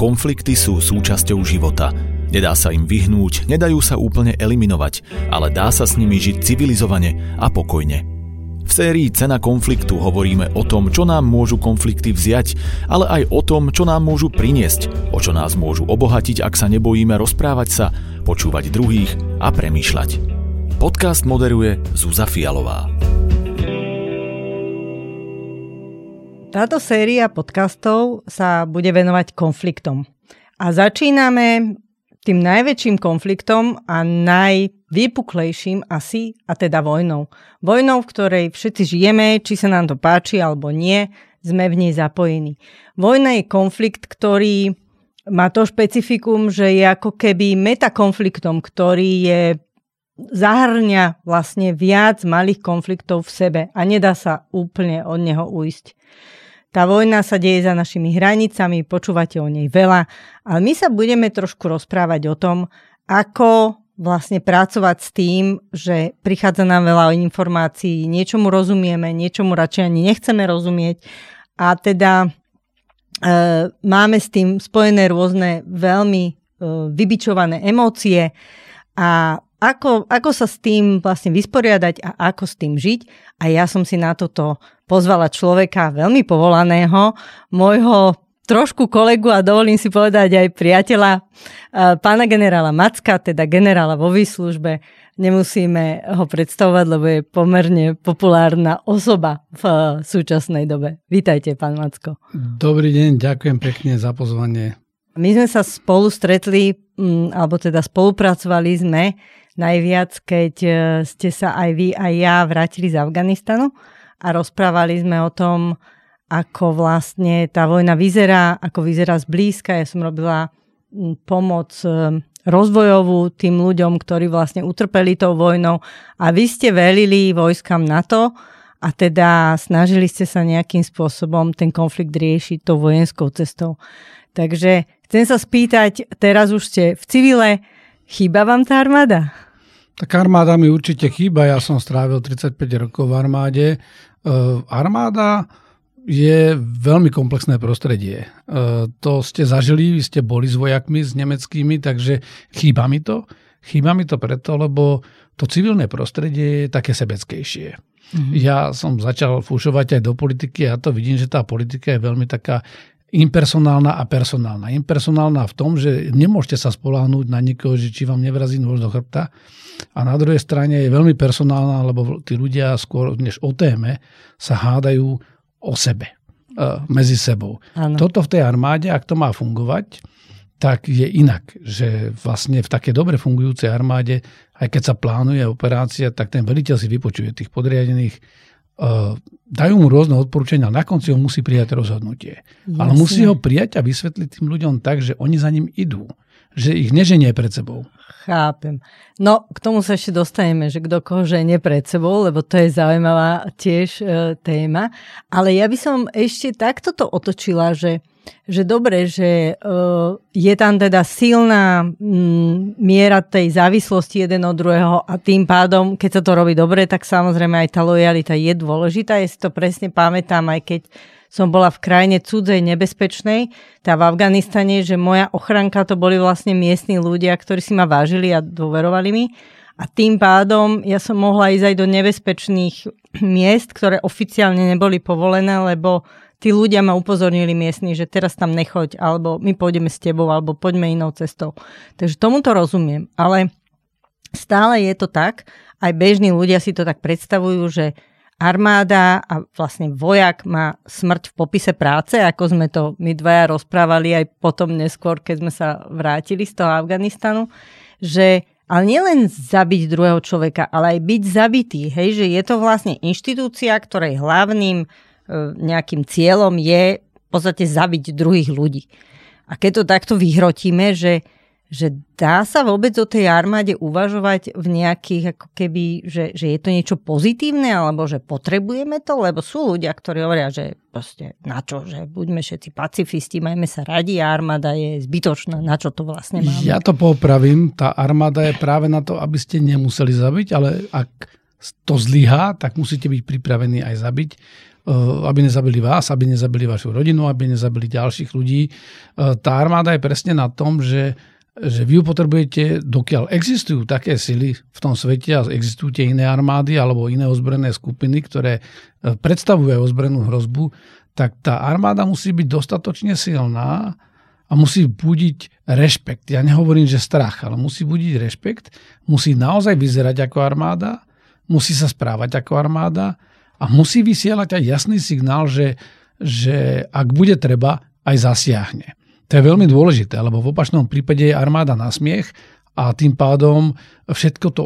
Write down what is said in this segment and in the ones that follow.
Konflikty sú súčasťou života. Nedá sa im vyhnúť, nedajú sa úplne eliminovať, ale dá sa s nimi žiť civilizovane a pokojne. V sérii Cena konfliktu hovoríme o tom, čo nám môžu konflikty vziať, ale aj o tom, čo nám môžu priniesť, o čo nás môžu obohatiť, ak sa nebojíme rozprávať sa, počúvať druhých a premýšľať. Podcast moderuje Zuza Fialová. Táto séria podcastov sa bude venovať konfliktom. A začíname tým najväčším konfliktom a najvýpuklejším asi, a teda vojnou. Vojnou, v ktorej všetci žijeme, či sa nám to páči alebo nie, sme v nej zapojení. Vojna je konflikt, ktorý má to špecifikum, že je ako keby metakonfliktom, ktorý je zahrňa vlastne viac malých konfliktov v sebe a nedá sa úplne od neho uísť. Tá vojna sa deje za našimi hranicami, počúvate o nej veľa, ale my sa budeme trošku rozprávať o tom, ako vlastne pracovať s tým, že prichádza nám veľa informácií, niečomu rozumieme, niečomu radšej ani nechceme rozumieť. A teda e, máme s tým spojené rôzne veľmi e, vybičované emócie a ako, ako sa s tým vlastne vysporiadať a ako s tým žiť. A ja som si na toto pozvala človeka veľmi povolaného, môjho trošku kolegu a dovolím si povedať aj priateľa, e, pána generála Macka, teda generála vo výslužbe. Nemusíme ho predstavovať, lebo je pomerne populárna osoba v e, súčasnej dobe. Vítajte, pán Macko. Dobrý deň, ďakujem pekne za pozvanie. My sme sa spolu stretli, alebo teda spolupracovali sme najviac, keď e, ste sa aj vy, aj ja vrátili z Afganistanu a rozprávali sme o tom, ako vlastne tá vojna vyzerá, ako vyzerá zblízka. Ja som robila pomoc e, rozvojovú tým ľuďom, ktorí vlastne utrpeli tou vojnou a vy ste velili vojskám NATO a teda snažili ste sa nejakým spôsobom ten konflikt riešiť tou vojenskou cestou. Takže chcem sa spýtať, teraz už ste v civile, chýba vám tá armáda? Tak armáda mi určite chýba, ja som strávil 35 rokov v armáde Ehm, armáda je veľmi komplexné prostredie. Ehm, to ste zažili, vy ste boli s vojakmi, s nemeckými, takže chýba mi to. Chýba mi to preto, lebo to civilné prostredie je také sebeckejšie. Mm-hmm. Ja som začal fúšovať aj do politiky a to vidím, že tá politika je veľmi taká impersonálna a personálna. Impersonálna v tom, že nemôžete sa spoláhnuť na nikoho, že či vám nevrazí nôž do chrbta, a na druhej strane je veľmi personálna, lebo tí ľudia skôr než o téme sa hádajú o sebe, e, medzi sebou. Ano. Toto v tej armáde, ak to má fungovať, tak je inak, že vlastne v také dobre fungujúcej armáde, aj keď sa plánuje operácia, tak ten veliteľ si vypočuje tých podriadených, dajú mu rôzne odporúčania, na konci ho musí prijať rozhodnutie. Jasne. Ale musí ho prijať a vysvetliť tým ľuďom tak, že oni za ním idú že ich neženie pred sebou. Chápem. No, k tomu sa ešte dostaneme, že kto koho ženie pred sebou, lebo to je zaujímavá tiež e, téma. Ale ja by som ešte takto to otočila, že, že dobre, že e, je tam teda silná m, miera tej závislosti jeden od druhého a tým pádom, keď sa to robí dobre, tak samozrejme aj tá lojalita je dôležitá. Ja si to presne pamätám, aj keď som bola v krajine cudzej, nebezpečnej, tá v Afganistane, že moja ochranka to boli vlastne miestni ľudia, ktorí si ma vážili a dôverovali mi. A tým pádom ja som mohla ísť aj do nebezpečných miest, ktoré oficiálne neboli povolené, lebo tí ľudia ma upozornili miestni, že teraz tam nechoď, alebo my pôjdeme s tebou, alebo poďme inou cestou. Takže tomu to rozumiem. Ale stále je to tak, aj bežní ľudia si to tak predstavujú, že armáda a vlastne vojak má smrť v popise práce, ako sme to my dvaja rozprávali aj potom neskôr, keď sme sa vrátili z toho Afganistanu, že ale nielen zabiť druhého človeka, ale aj byť zabitý. Hej, že je to vlastne inštitúcia, ktorej hlavným nejakým cieľom je v podstate zabiť druhých ľudí. A keď to takto vyhrotíme, že že dá sa vôbec o tej armáde uvažovať v nejakých, ako keby, že, že je to niečo pozitívne, alebo že potrebujeme to, lebo sú ľudia, ktorí hovoria, že proste na čo, že buďme všetci pacifisti, majme sa radi armáda je zbytočná, na čo to vlastne máme. Ja to popravím, tá armáda je práve na to, aby ste nemuseli zabiť, ale ak to zlyhá, tak musíte byť pripravení aj zabiť. Aby nezabili vás, aby nezabili vašu rodinu, aby nezabili ďalších ľudí. Tá armáda je presne na tom, že že vy ju potrebujete, dokiaľ existujú také sily v tom svete a existujú tie iné armády alebo iné ozbrojené skupiny, ktoré e, predstavujú aj ozbrojenú hrozbu, tak tá armáda musí byť dostatočne silná a musí budiť rešpekt. Ja nehovorím, že strach, ale musí budiť rešpekt, musí naozaj vyzerať ako armáda, musí sa správať ako armáda a musí vysielať aj jasný signál, že, že ak bude treba, aj zasiahne. To je veľmi dôležité, lebo v opačnom prípade je armáda na smiech a tým pádom všetko to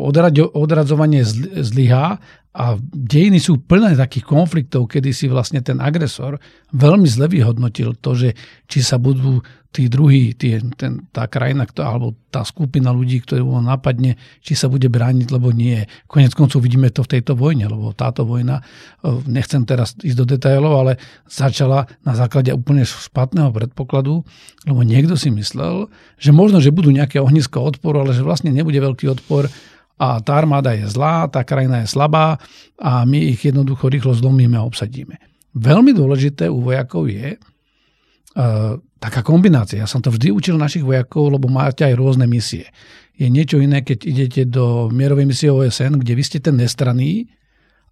odradzovanie zlyhá a dejiny sú plné takých konfliktov, kedy si vlastne ten agresor veľmi zle vyhodnotil to, že či sa budú tí druhí, tí, ten, tá krajina, alebo tá skupina ľudí, ktorí ho napadne, či sa bude brániť, lebo nie. Konec koncov vidíme to v tejto vojne, lebo táto vojna, e, nechcem teraz ísť do detailov, ale začala na základe úplne špatného predpokladu, lebo niekto si myslel, že možno, že budú nejaké ohnisko odporu, ale že vlastne nebude veľký odpor a tá armáda je zlá, tá krajina je slabá a my ich jednoducho rýchlo zlomíme a obsadíme. Veľmi dôležité u vojakov je uh, taká kombinácia. Ja som to vždy učil našich vojakov, lebo máte aj rôzne misie. Je niečo iné, keď idete do mierovej misie OSN, kde vy ste ten nestranný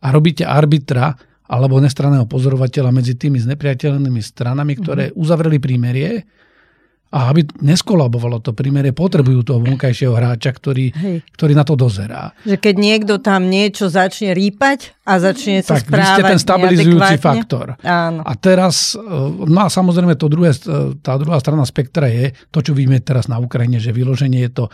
a robíte arbitra alebo nestranného pozorovateľa medzi tými znepriateľnými stranami, ktoré mm-hmm. uzavreli prímerie a aby neskolabovalo to primere, potrebujú toho vonkajšieho hráča, ktorý, ktorý na to dozerá. Že keď niekto tam niečo začne rýpať a začne sa tak správať vy ste ten stabilizujúci faktor. Áno. A teraz, e, no a samozrejme to druhé, e, tá druhá strana spektra je to, čo vidíme teraz na Ukrajine, že vyloženie je to,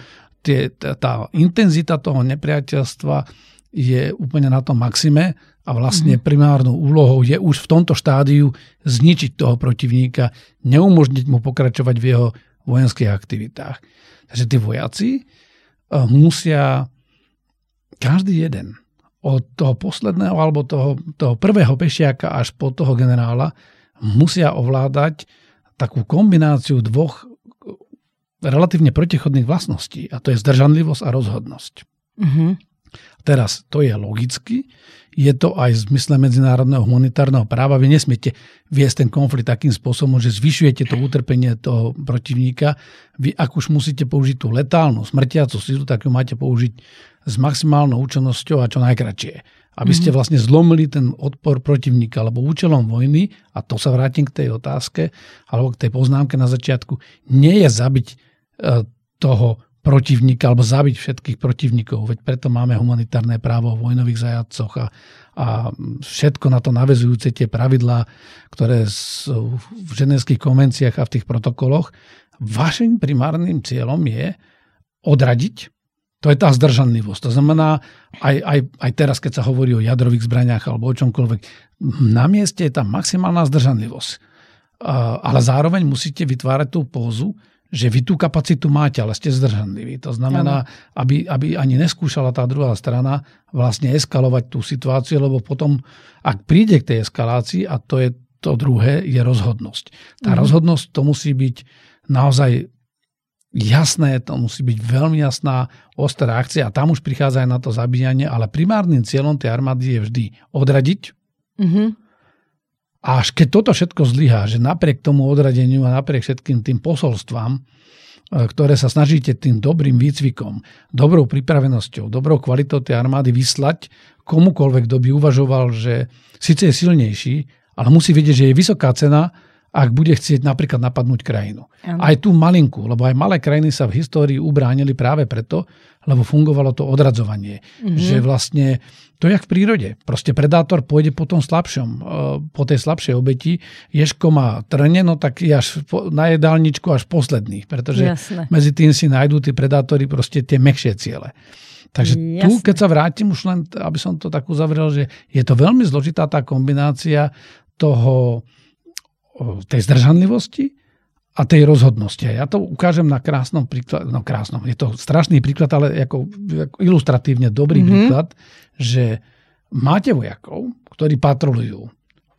tie, tá intenzita toho nepriateľstva je úplne na tom maxime a vlastne mm-hmm. primárnou úlohou je už v tomto štádiu zničiť toho protivníka, neumožniť mu pokračovať v jeho vojenských aktivitách. Takže tí vojaci uh, musia každý jeden od toho posledného alebo toho, toho prvého pešiaka až po toho generála musia ovládať takú kombináciu dvoch relatívne protichodných vlastností a to je zdržanlivosť a rozhodnosť. Mm-hmm. Teraz, to je logicky, je to aj v zmysle medzinárodného humanitárneho práva. Vy nesmiete viesť ten konflikt takým spôsobom, že zvyšujete to utrpenie toho protivníka. Vy ak už musíte použiť tú letálnu, smrtiacu silu, tak ju máte použiť s maximálnou účinnosťou a čo najkračšie. Aby ste mhm. vlastne zlomili ten odpor protivníka, lebo účelom vojny, a to sa vrátim k tej otázke, alebo k tej poznámke na začiatku, nie je zabiť e, toho protivníka alebo zabiť všetkých protivníkov. Veď preto máme humanitárne právo o vojnových zajadcoch a, a všetko na to navezujúce tie pravidlá, ktoré sú v ženevských konvenciách a v tých protokoloch. Vašim primárnym cieľom je odradiť to je tá zdržanlivosť. To znamená, aj, aj, aj teraz, keď sa hovorí o jadrových zbraniach alebo o čomkoľvek, na mieste je tam maximálna zdržanlivosť. Ale zároveň musíte vytvárať tú pózu, že vy tú kapacitu máte, ale ste zdržanliví. To znamená, aby, aby ani neskúšala tá druhá strana vlastne eskalovať tú situáciu, lebo potom, ak príde k tej eskalácii, a to je to druhé, je rozhodnosť. Tá mm. rozhodnosť to musí byť naozaj jasné, to musí byť veľmi jasná, ostrá akcia a tam už prichádza aj na to zabíjanie, ale primárnym cieľom tej armády je vždy odradiť, mm-hmm a až keď toto všetko zlyhá, že napriek tomu odradeniu a napriek všetkým tým posolstvám, e, ktoré sa snažíte tým dobrým výcvikom, dobrou pripravenosťou, dobrou kvalitou tej armády vyslať komukoľvek, kto by uvažoval, že síce je silnejší, ale musí vedieť, že je vysoká cena ak bude chcieť napríklad napadnúť krajinu. Ano. Aj tú malinku, lebo aj malé krajiny sa v histórii ubránili práve preto, lebo fungovalo to odradzovanie. Mm-hmm. Že vlastne to je jak v prírode. Proste predátor pôjde po tom slabšom, e, po tej slabšej obeti. Ješko má trne, no tak je až na jedálničku až posledný, pretože Jasne. medzi tým si nájdú tí predátori proste tie mekšie ciele. Takže Jasne. tu, keď sa vrátim už len, aby som to tak uzavrel, že je to veľmi zložitá tá kombinácia toho tej zdržanlivosti a tej rozhodnosti. A ja to ukážem na krásnom príklade, no krásnom, je to strašný príklad, ale ako, ako ilustratívne dobrý mm-hmm. príklad, že máte vojakov, ktorí patrolujú e,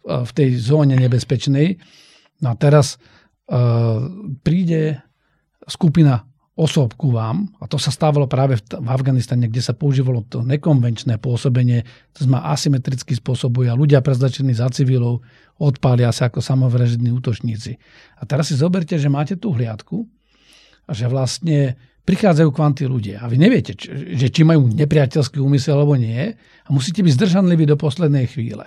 v tej zóne nebezpečnej. No a teraz uh, príde skupina osôb ku vám, a to sa stávalo práve v, Afganistane, kde sa používalo to nekonvenčné pôsobenie, to znamená asymetricky spôsobuje a ľudia prezlačení za civilov odpália sa ako samovražední útočníci. A teraz si zoberte, že máte tú hliadku a že vlastne prichádzajú k ľudia a vy neviete, že či majú nepriateľský úmysel alebo nie a musíte byť zdržanliví do poslednej chvíle.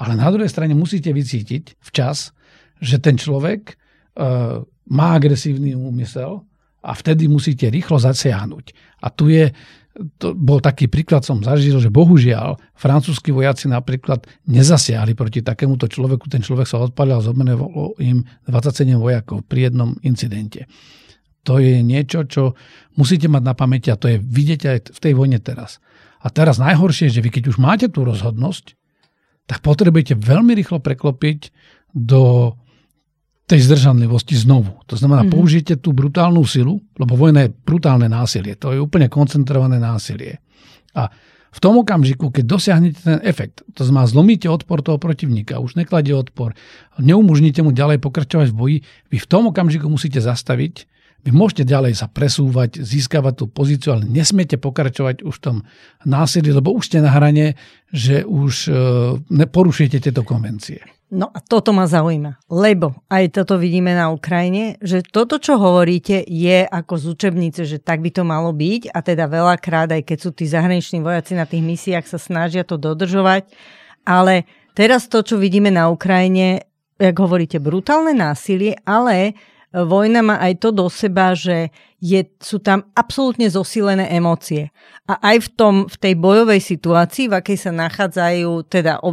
Ale na druhej strane musíte vycítiť včas, že ten človek uh, má agresívny úmysel a vtedy musíte rýchlo zasiahnuť. A tu je, to bol taký príklad, som zažil, že bohužiaľ francúzskí vojaci napríklad nezasiahli proti takémuto človeku. Ten človek sa odpalil a zomrelo im 27 vojakov pri jednom incidente. To je niečo, čo musíte mať na pamäti a to je vidieť aj v tej vojne teraz. A teraz najhoršie je, že vy keď už máte tú rozhodnosť, tak potrebujete veľmi rýchlo preklopiť do tej zdržanlivosti znovu. To znamená, mm-hmm. použijete tú brutálnu silu, lebo vojna je brutálne násilie. To je úplne koncentrované násilie. A v tom okamžiku, keď dosiahnete ten efekt, to znamená, zlomíte odpor toho protivníka, už nekladie odpor, neumožníte mu ďalej pokračovať v boji, vy v tom okamžiku musíte zastaviť, vy môžete ďalej sa presúvať, získavať tú pozíciu, ale nesmiete pokračovať už v tom násilí, lebo už ste na hrane, že už e, porušujete tieto konvencie. No a toto ma zaujíma, lebo aj toto vidíme na Ukrajine, že toto, čo hovoríte, je ako z učebnice, že tak by to malo byť a teda veľakrát, aj keď sú tí zahraniční vojaci na tých misiách, sa snažia to dodržovať, ale teraz to, čo vidíme na Ukrajine, jak hovoríte, brutálne násilie, ale vojna má aj to do seba, že je, sú tam absolútne zosilené emócie. A aj v, tom, v tej bojovej situácii, v akej sa nachádzajú teda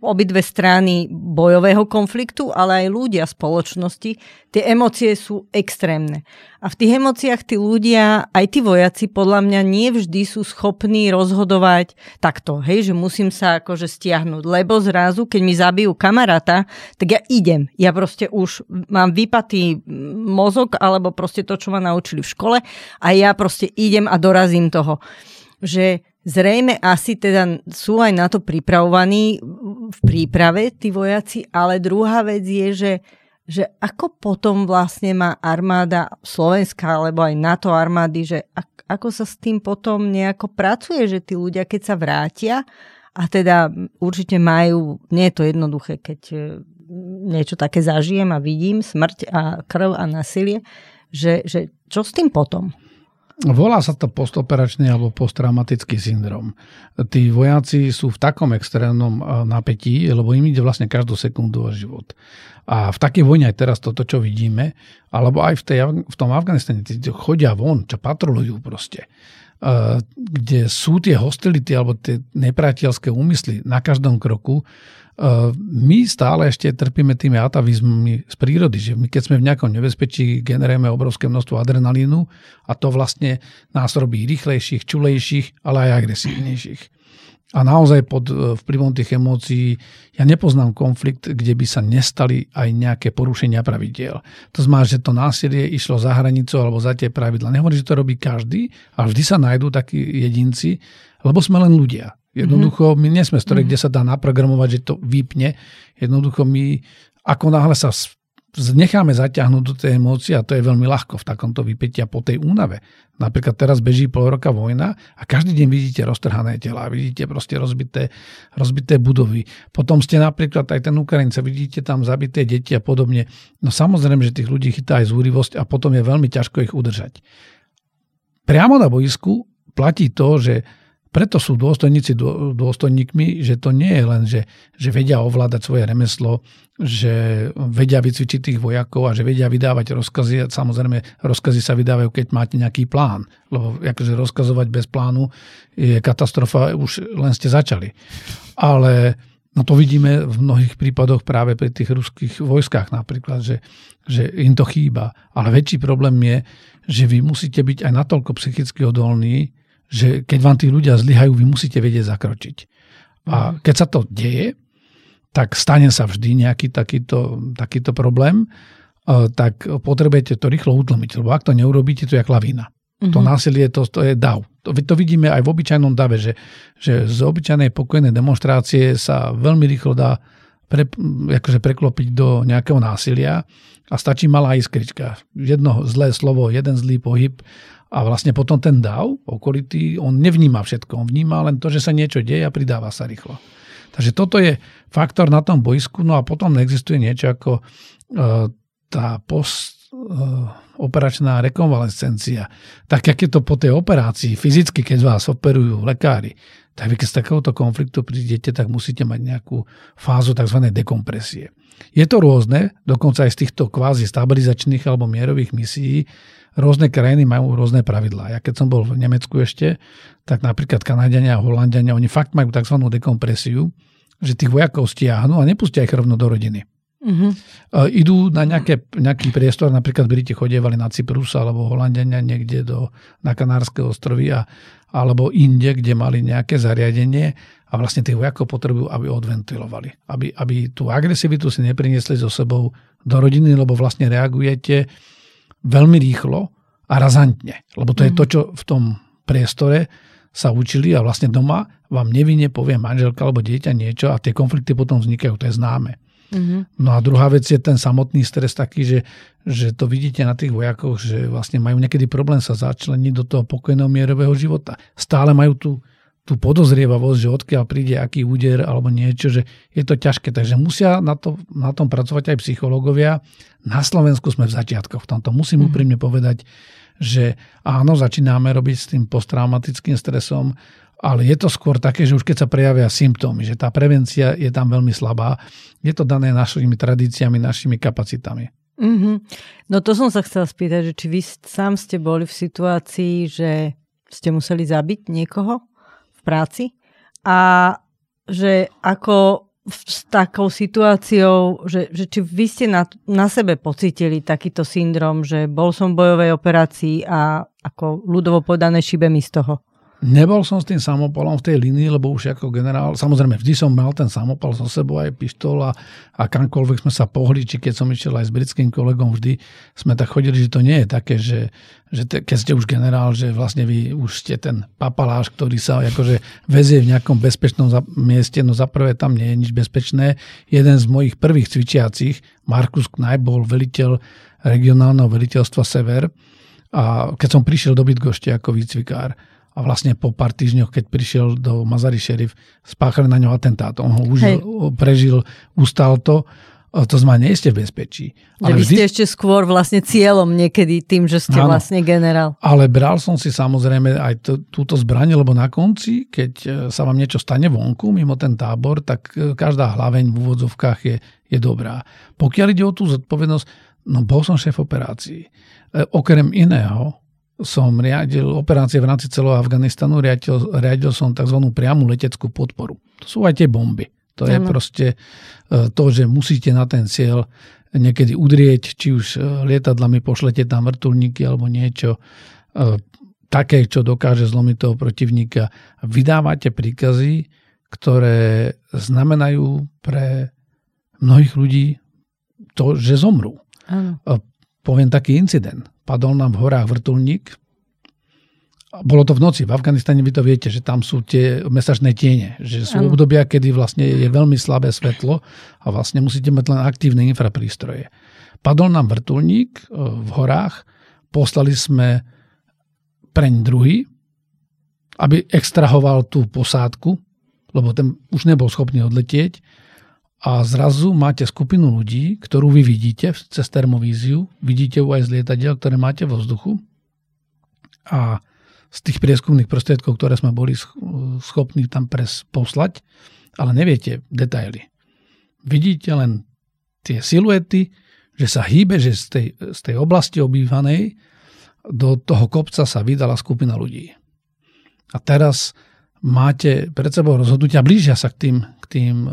obidve strany bojového konfliktu, ale aj ľudia spoločnosti, tie emócie sú extrémne. A v tých emóciách tí ľudia, aj tí vojaci, podľa mňa nie vždy sú schopní rozhodovať takto, hej, že musím sa akože stiahnuť, lebo zrazu, keď mi zabijú kamaráta, tak ja idem. Ja proste už mám vypatý mozog, alebo proste to, čo ma naučili v škole a ja proste idem a dorazím toho. Že Zrejme asi teda sú aj na to pripravovaní v príprave tí vojaci, ale druhá vec je, že že ako potom vlastne má armáda Slovenska alebo aj NATO armády, že ako sa s tým potom nejako pracuje, že tí ľudia, keď sa vrátia a teda určite majú, nie je to jednoduché, keď e, niečo také zažijem a vidím, smrť a krv a násilie, že, že čo s tým potom? Volá sa to postoperačný alebo posttraumatický syndrom. Tí vojaci sú v takom extrémnom e, napätí, lebo im ide vlastne každú sekundu o život. A v takej vojne aj teraz toto, čo vidíme, alebo aj v, tej, v tom Afganistane, tí chodia von, čo patrolujú proste, e, kde sú tie hostility alebo tie nepriateľské úmysly na každom kroku, my stále ešte trpíme tými atavizmami z prírody, že my keď sme v nejakom nebezpečí, generujeme obrovské množstvo adrenalínu a to vlastne nás robí rýchlejších, čulejších, ale aj agresívnejších. A naozaj pod e, vplyvom tých emócií ja nepoznám konflikt, kde by sa nestali aj nejaké porušenia pravidiel. To znamená, že to násilie išlo za hranicu alebo za tie pravidla. Nehovorím, že to robí každý, ale vždy sa nájdú takí jedinci, lebo sme len ľudia. Jednoducho, my nie sme mm-hmm. kde sa dá naprogramovať, že to vypne. Jednoducho my, ako náhle sa necháme zaťahnuť do tej emócie a to je veľmi ľahko v takomto vypätí a po tej únave. Napríklad teraz beží pol roka vojna a každý deň vidíte roztrhané tela, vidíte proste rozbité, rozbité budovy. Potom ste napríklad aj ten Ukrajinca, vidíte tam zabité deti a podobne. No samozrejme, že tých ľudí chytá aj zúrivosť a potom je veľmi ťažko ich udržať. Priamo na boisku platí to, že preto sú dôstojníci dôstojníkmi, že to nie je len, že, že vedia ovládať svoje remeslo, že vedia vycvičiť tých vojakov a že vedia vydávať rozkazy. Samozrejme, rozkazy sa vydávajú, keď máte nejaký plán. Lebo akože rozkazovať bez plánu je katastrofa, už len ste začali. Ale no to vidíme v mnohých prípadoch práve pri tých ruských vojskách napríklad, že, že im to chýba. Ale väčší problém je, že vy musíte byť aj natoľko psychicky odolní, že keď vám tí ľudia zlyhajú, vy musíte vedieť zakročiť. A mhm. keď sa to deje, tak stane sa vždy nejaký takýto, takýto problém, e, tak potrebujete to rýchlo utlmiť, lebo ak to neurobíte, to je lavína. Mm-hmm. To mhm. násilie, to, to je dav. To, to vidíme aj v obyčajnom dave, že, že z obyčajnej pokojnej demonstrácie sa veľmi rýchlo dá pre, akože preklopiť do nejakého násilia a stačí malá iskrička. Jedno zlé slovo, jeden zlý pohyb a vlastne potom ten dav okolitý, on nevníma všetko, on vníma len to, že sa niečo deje a pridáva sa rýchlo. Takže toto je faktor na tom bojsku, no a potom neexistuje niečo ako e, tá post, e, operačná rekonvalescencia. Tak, jak je to po tej operácii, fyzicky, keď vás operujú lekári, tak vy keď z takéhoto konfliktu prídete, tak musíte mať nejakú fázu tzv. dekompresie. Je to rôzne, dokonca aj z týchto kvázi stabilizačných alebo mierových misií, rôzne krajiny majú rôzne pravidlá. Ja keď som bol v Nemecku ešte, tak napríklad Kanadiania a Holandiania, oni fakt majú tzv. dekompresiu, že tých vojakov stiahnu a nepustia ich rovno do rodiny. Uh-huh. idú na nejaké, nejaký priestor, napríklad Briti chodievali na Cyprus alebo Holandiania niekde do, na Kanárske ostrovy a, alebo inde, kde mali nejaké zariadenie a vlastne tých vojakov potrebujú, aby odventilovali. Aby, aby tú agresivitu si nepriniesli so sebou do rodiny, lebo vlastne reagujete veľmi rýchlo a razantne. Lebo to je to, čo v tom priestore sa učili a vlastne doma vám nevinne povie manželka alebo dieťa niečo a tie konflikty potom vznikajú, to je známe. Mm-hmm. No a druhá vec je ten samotný stres taký, že, že to vidíte na tých vojakoch, že vlastne majú niekedy problém sa začleniť do toho pokojného mierového života. Stále majú tú, tú podozrievavosť, že odkiaľ príde aký úder alebo niečo, že je to ťažké. Takže musia na, to, na tom pracovať aj psychológovia. Na Slovensku sme v začiatkoch v tomto. Musím mm-hmm. úprimne povedať, že áno, začíname robiť s tým posttraumatickým stresom, ale je to skôr také, že už keď sa prejavia symptómy, že tá prevencia je tam veľmi slabá, je to dané našimi tradíciami, našimi kapacitami. Mm-hmm. No to som sa chcela spýtať, že či vy sám ste boli v situácii, že ste museli zabiť niekoho v práci a že ako s takou situáciou, že, že či vy ste na, na sebe pocitili takýto syndrom, že bol som v bojovej operácii a ako ľudovo povedané šibe mi z toho? Nebol som s tým samopalom v tej línii, lebo už ako generál, samozrejme vždy som mal ten samopal so sebou aj pištol a, a kamkoľvek sme sa pohli, či keď som išiel aj s britským kolegom, vždy sme tak chodili, že to nie je také, že, že te, keď ste už generál, že vlastne vy už ste ten papaláš, ktorý sa akože vezie v nejakom bezpečnom mieste, no za tam nie je nič bezpečné. Jeden z mojich prvých cvičiacich, Markus Knaj, bol veliteľ regionálneho veliteľstva Sever a keď som prišiel do Bydgošte ako výcvikár, a vlastne po pár týždňoch, keď prišiel do Mazary šerif, spáchali na ňo atentát. On ho už Hej. prežil, ustal to. To znamená, nie ste v bezpečí. Ale vy vždy... ste ešte skôr vlastne cieľom niekedy tým, že ste ano, vlastne generál. Ale bral som si samozrejme aj to, túto zbranie, lebo na konci, keď e, sa vám niečo stane vonku, mimo ten tábor, tak e, každá hlaveň v úvodzovkách je, je dobrá. Pokiaľ ide o tú zodpovednosť, no bol som šéf operácií. E, okrem iného, som riadil operácie v rámci celého Afganistanu, riadil, riadil som tzv. priamu leteckú podporu. To sú aj tie bomby. To ano. je proste e, to, že musíte na ten cieľ niekedy udrieť, či už e, lietadlami pošlete tam vrtulníky alebo niečo e, také, čo dokáže zlomiť toho protivníka. Vydávate príkazy, ktoré znamenajú pre mnohých ľudí to, že zomrú. Ano. Poviem taký incident padol nám v horách vrtulník. Bolo to v noci. V Afganistane vy to viete, že tam sú tie mesačné tiene. Že sú ano. obdobia, kedy vlastne je veľmi slabé svetlo a vlastne musíte mať len aktívne infraprístroje. Padol nám vrtulník e, v horách. Poslali sme preň druhý, aby extrahoval tú posádku, lebo ten už nebol schopný odletieť a zrazu máte skupinu ľudí, ktorú vy vidíte cez termovíziu, vidíte ju aj z lietadiel, ktoré máte vo vzduchu a z tých prieskumných prostriedkov, ktoré sme boli schopní tam pres poslať, ale neviete detaily. Vidíte len tie siluety, že sa hýbe, že z tej, z tej oblasti obývanej do toho kopca sa vydala skupina ľudí. A teraz máte pred sebou rozhodnutia, blížia sa k tým, k tým e,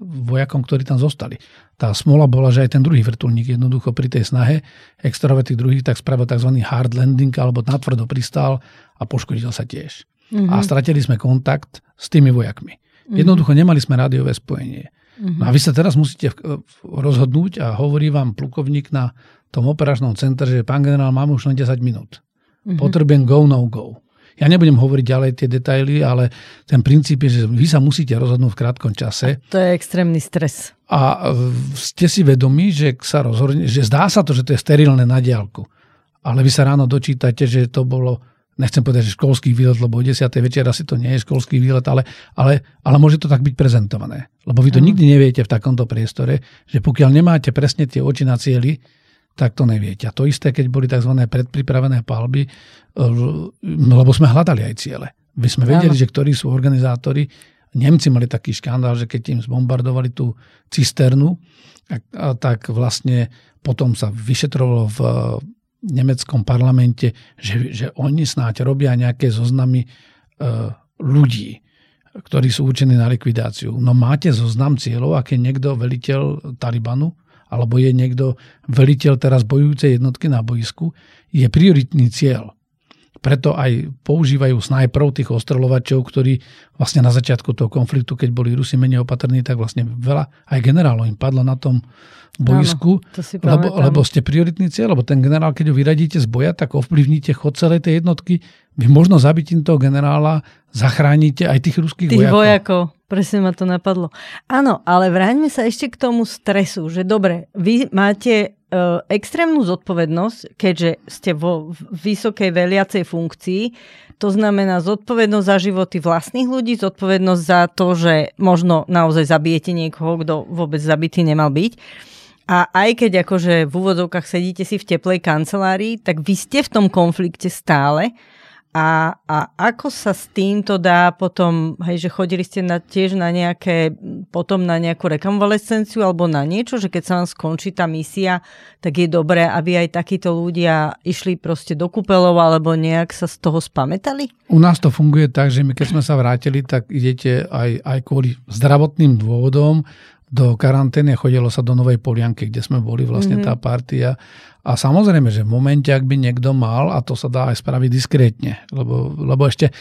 vojakom, ktorí tam zostali. Tá smola bola, že aj ten druhý vrtulník jednoducho pri tej snahe extravať tých druhých tak spravil tzv. hard landing alebo natvrdo pristál a poškodil sa tiež. Mm-hmm. A mhm. stratili sme kontakt s tými vojakmi. Mm-hmm. Jednoducho nemali sme rádiové spojenie. Mm-hmm. No a vy sa teraz musíte rozhodnúť a hovorí vám plukovník na tom operačnom centre, že pán generál, máme už len 10 minút. Mm-hmm. Potrebujem go, no go. Ja nebudem hovoriť ďalej tie detaily, ale ten princíp je, že vy sa musíte rozhodnúť v krátkom čase. To je extrémny stres. A ste si vedomí, že sa rozhodne, že zdá sa to, že to je sterilné na diálku. Ale vy sa ráno dočítate, že to bolo nechcem povedať, že školský výlet, lebo o 10. večer asi to nie je školský výlet, ale, ale, ale môže to tak byť prezentované. Lebo vy to mm. nikdy neviete v takomto priestore, že pokiaľ nemáte presne tie oči na cieli, tak to neviete. A to isté, keď boli tzv. predpripravené palby, eh, lebo sme hľadali aj ciele. My sme vedeli, že ktorí sú organizátori. Nemci mali taký škandál, že keď im zbombardovali tú cisternu, tak, vlastne potom sa vyšetrovalo v nemeckom parlamente, že, že oni snáď robia nejaké zoznamy e, ľudí, ktorí sú určení na likvidáciu. No máte zoznam cieľov, ak je niekto veliteľ Talibanu, alebo je niekto veliteľ teraz bojujúcej jednotky na boisku, je prioritný cieľ. Preto aj používajú snajprov tých ostreľovačov, ktorí vlastne na začiatku toho konfliktu, keď boli Rusi menej opatrní, tak vlastne veľa aj generálov im padlo na tom boisku, Áno, lebo, lebo ste prioritný cieľ, lebo ten generál, keď ho vyradíte z boja, tak ovplyvníte chod celej tej jednotky. Vy možno zabitím toho generála zachránite aj tých ruských tých vojakov. vojakov. Presne ma to napadlo. Áno, ale vráťme sa ešte k tomu stresu, že dobre, vy máte uh, extrémnu zodpovednosť, keďže ste vo vysokej veliacej funkcii, to znamená zodpovednosť za životy vlastných ľudí, zodpovednosť za to, že možno naozaj zabijete niekoho, kto vôbec zabitý nemal byť. A aj keď akože v úvodzovkách sedíte si v teplej kancelárii, tak vy ste v tom konflikte stále. A, a ako sa s týmto dá potom, hej, že chodili ste na, tiež na nejaké, potom na nejakú rekonvalescenciu alebo na niečo, že keď sa vám skončí tá misia, tak je dobré, aby aj takíto ľudia išli proste do kúpeľov alebo nejak sa z toho spametali? U nás to funguje tak, že my keď sme sa vrátili, tak idete aj, aj kvôli zdravotným dôvodom do karantény, chodilo sa do Novej Polianky, kde sme boli vlastne mm-hmm. tá partia. A samozrejme, že v momente, ak by niekto mal, a to sa dá aj spraviť diskrétne, lebo, lebo ešte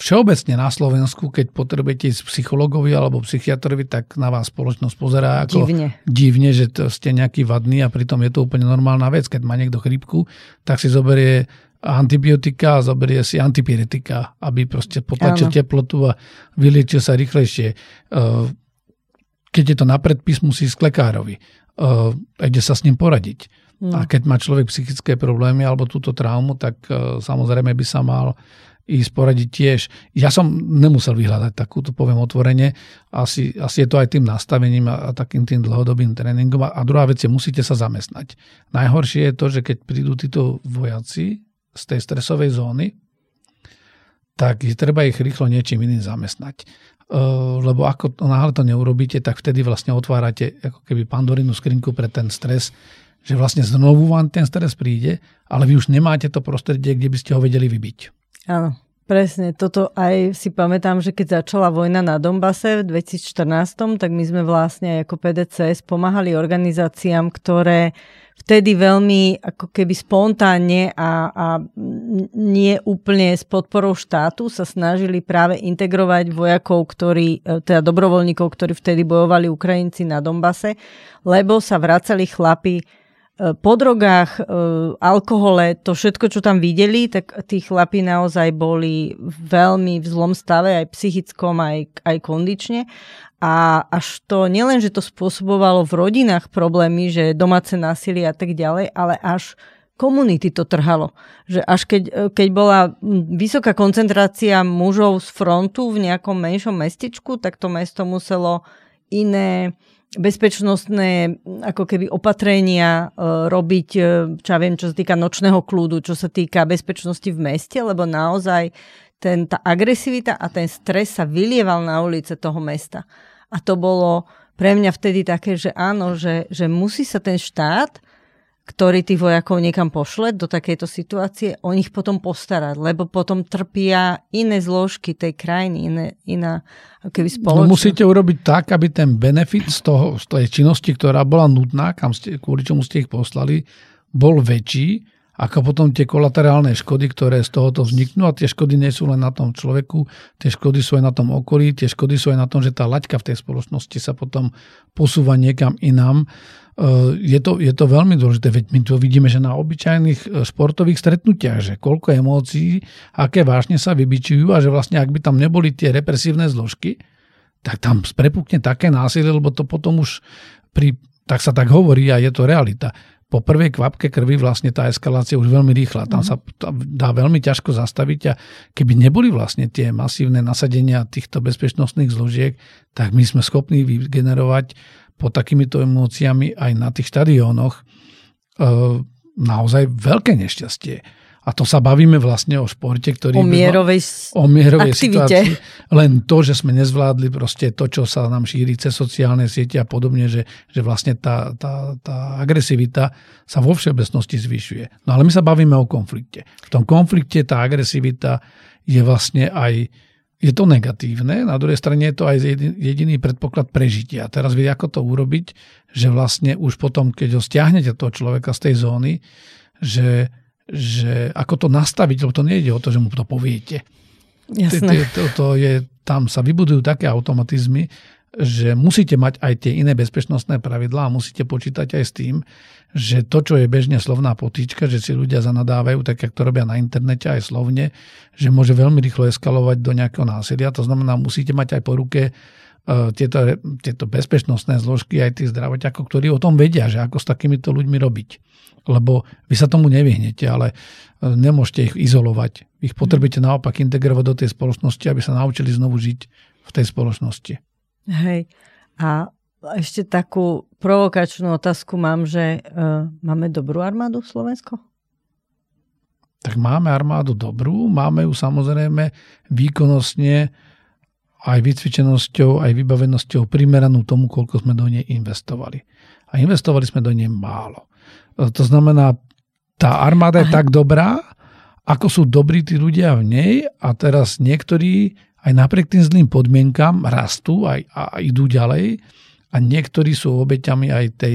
všeobecne na Slovensku, keď potrebujete ísť psychologovi alebo psychiatrovi, tak na vás spoločnosť pozerá ako divne, divne že to ste nejaký vadný a pritom je to úplne normálna vec. Keď má niekto chrípku, tak si zoberie antibiotika a zoberie si antipyretika, aby proste potlačil teplotu a vyliečil sa rýchlejšie keď je to na predpis, musí ísť k lekárovi. Uh, ide sa s ním poradiť. Mm. A keď má človek psychické problémy alebo túto traumu, tak uh, samozrejme by sa mal ísť poradiť tiež. Ja som nemusel vyhľadať takúto, poviem otvorene. Asi, asi je to aj tým nastavením a, a takým tým dlhodobým tréningom. A, a druhá vec je, musíte sa zamestnať. Najhoršie je to, že keď prídu títo vojaci z tej stresovej zóny, tak treba ich rýchlo niečím iným zamestnať. Eh, lebo ako náhle to neurobíte, tak vtedy vlastne otvárate ako keby pandorinu skrinku pre ten stres, že vlastne znovu vám ten stres príde, ale vy už nemáte to prostredie, kde by ste ho vedeli vybiť. Áno, presne. Toto aj si pamätám, že keď začala vojna na Dombase v 2014, tak my sme vlastne ako PDCS pomáhali organizáciám, ktoré vtedy veľmi ako keby spontánne a, a nie úplne s podporou štátu sa snažili práve integrovať vojakov, ktorí, e, teda dobrovoľníkov, ktorí vtedy bojovali Ukrajinci na Dombase, lebo sa vracali chlapi po drogách, e, alkohole, to všetko, čo tam videli, tak tí chlapi naozaj boli veľmi v zlom stave, aj psychickom, aj, aj kondične. A až to nielen, že to spôsobovalo v rodinách problémy, že domáce násilie a tak ďalej, ale až komunity to trhalo. Že až keď, keď bola vysoká koncentrácia mužov z frontu v nejakom menšom mestečku, tak to mesto muselo iné bezpečnostné ako keby opatrenia e, robiť, e, čo ja viem, čo sa týka nočného kľúdu, čo sa týka bezpečnosti v meste, lebo naozaj ten, tá agresivita a ten stres sa vylieval na ulice toho mesta. A to bolo pre mňa vtedy také, že áno, že, že musí sa ten štát, ktorý tých vojakov niekam pošle do takejto situácie, o nich potom postarať, lebo potom trpia iné zložky tej krajiny, iné, iná keby no, spoločnosť. No musíte urobiť tak, aby ten benefit z, toho, z tej činnosti, ktorá bola nutná, kam ste, kvôli čomu ste ich poslali, bol väčší ako potom tie kolaterálne škody, ktoré z tohoto vzniknú a tie škody nie sú len na tom človeku, tie škody sú aj na tom okolí, tie škody sú aj na tom, že tá laťka v tej spoločnosti sa potom posúva niekam inám je to, je to veľmi dôležité, veď my to vidíme, že na obyčajných e, športových stretnutiach, že koľko emócií, aké vážne sa vybičujú a že vlastne ak by tam neboli tie represívne zložky, tak tam prepukne také násilie, lebo to potom už pri, tak sa tak hovorí a je to realita. Po prvej kvapke krvi vlastne tá eskalácia už veľmi rýchla. Tam sa dá veľmi ťažko zastaviť a keby neboli vlastne tie masívne nasadenia týchto bezpečnostných zložiek, tak my sme schopní vygenerovať pod takýmito emóciami aj na tých štadiónoch e, naozaj veľké nešťastie. A to sa bavíme vlastne o športe, ktorý... O mierovej, o mierovej situácii. Len to, že sme nezvládli proste to, čo sa nám šíri cez sociálne siete a podobne, že, že vlastne tá, tá, tá agresivita sa vo všeobecnosti zvyšuje. No ale my sa bavíme o konflikte. V tom konflikte tá agresivita je vlastne aj je to negatívne, na druhej strane je to aj jediný predpoklad prežitia. Teraz vie, ako to urobiť, že vlastne už potom, keď ho stiahnete toho človeka z tej zóny, že, že ako to nastaviť, lebo to nejde o to, že mu to poviete. Jasné. To, to, to je, tam sa vybudujú také automatizmy, že musíte mať aj tie iné bezpečnostné pravidlá a musíte počítať aj s tým, že to, čo je bežne slovná potýčka, že si ľudia zanadávajú, tak jak to robia na internete aj slovne, že môže veľmi rýchlo eskalovať do nejakého násilia. To znamená, musíte mať aj po ruke uh, tieto, tieto bezpečnostné zložky, aj tí zdravotiakov, ktorí o tom vedia, že ako s takýmito ľuďmi robiť. Lebo vy sa tomu nevyhnete, ale uh, nemôžete ich izolovať. Ich potrebujete naopak integrovať do tej spoločnosti, aby sa naučili znovu žiť v tej spoločnosti. Hej. A ešte takú provokačnú otázku mám, že uh, máme dobrú armádu v Slovensku? Tak máme armádu dobrú, máme ju samozrejme výkonnostne aj vycvičenosťou, aj vybavenosťou primeranú tomu, koľko sme do nej investovali. A investovali sme do nej málo. E, to znamená, tá armáda je Aha. tak dobrá, ako sú dobrí tí ľudia v nej a teraz niektorí aj napriek tým zlým podmienkam rastú aj, a idú ďalej a niektorí sú obeťami aj tej,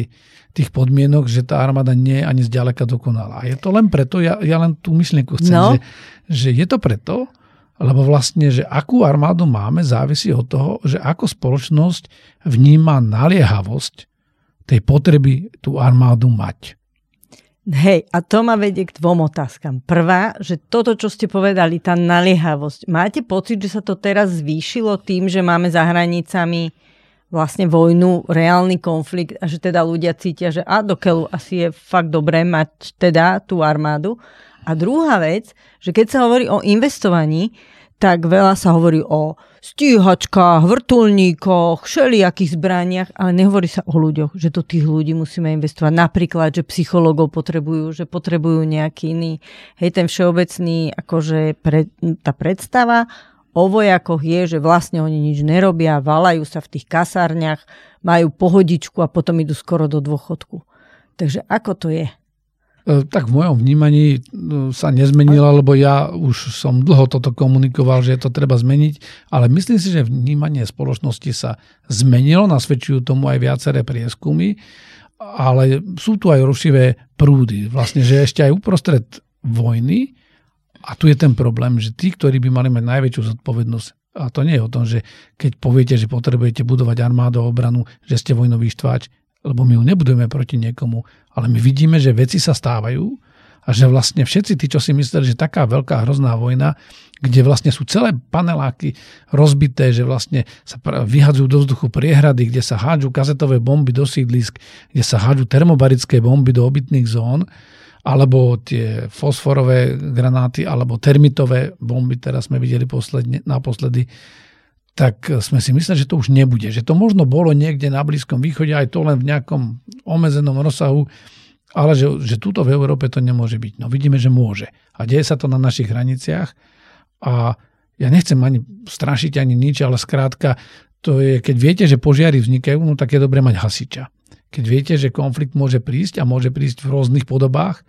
tých podmienok, že tá armáda nie je ani zďaleka dokonalá. A je to len preto, ja, ja len tú myšlienku chcem, no. že, že je to preto, lebo vlastne, že akú armádu máme, závisí od toho, že ako spoločnosť vníma naliehavosť tej potreby tú armádu mať. Hej, a to ma vedie k dvom otázkam. Prvá, že toto, čo ste povedali, tá naliehavosť. Máte pocit, že sa to teraz zvýšilo tým, že máme za hranicami vlastne vojnu, reálny konflikt a že teda ľudia cítia, že a do asi je fakt dobré mať teda tú armádu. A druhá vec, že keď sa hovorí o investovaní, tak veľa sa hovorí o stíhačkách, vrtulníkoch, všelijakých zbraniach, ale nehovorí sa o ľuďoch, že do tých ľudí musíme investovať. Napríklad, že psychológov potrebujú, že potrebujú nejaký iný, hej, ten všeobecný, akože pre, tá predstava o vojakoch je, že vlastne oni nič nerobia, valajú sa v tých kasárniach, majú pohodičku a potom idú skoro do dôchodku. Takže ako to je? E, tak v mojom vnímaní e, sa nezmenila, lebo ja už som dlho toto komunikoval, že je to treba zmeniť, ale myslím si, že vnímanie spoločnosti sa zmenilo, nasvedčujú tomu aj viaceré prieskumy, ale sú tu aj rušivé prúdy. Vlastne, že ešte aj uprostred vojny, a tu je ten problém, že tí, ktorí by mali mať najväčšiu zodpovednosť, a to nie je o tom, že keď poviete, že potrebujete budovať armádu a obranu, že ste vojnový štváč, lebo my ju nebudujeme proti niekomu, ale my vidíme, že veci sa stávajú a že vlastne všetci tí, čo si mysleli, že taká veľká hrozná vojna, kde vlastne sú celé paneláky rozbité, že vlastne sa vyhadzujú do vzduchu priehrady, kde sa hádžu kazetové bomby do sídlisk, kde sa hádžu termobarické bomby do obytných zón, alebo tie fosforové granáty, alebo termitové bomby, teraz sme videli posledne, naposledy, tak sme si mysleli, že to už nebude. Že to možno bolo niekde na Blízkom východe, aj to len v nejakom omezenom rozsahu, ale že, že túto v Európe to nemôže byť. No vidíme, že môže. A deje sa to na našich hraniciach a ja nechcem ani strašiť ani nič, ale skrátka, to je, keď viete, že požiary vznikajú, no tak je dobre mať hasiča. Keď viete, že konflikt môže prísť a môže prísť v rôznych podobách,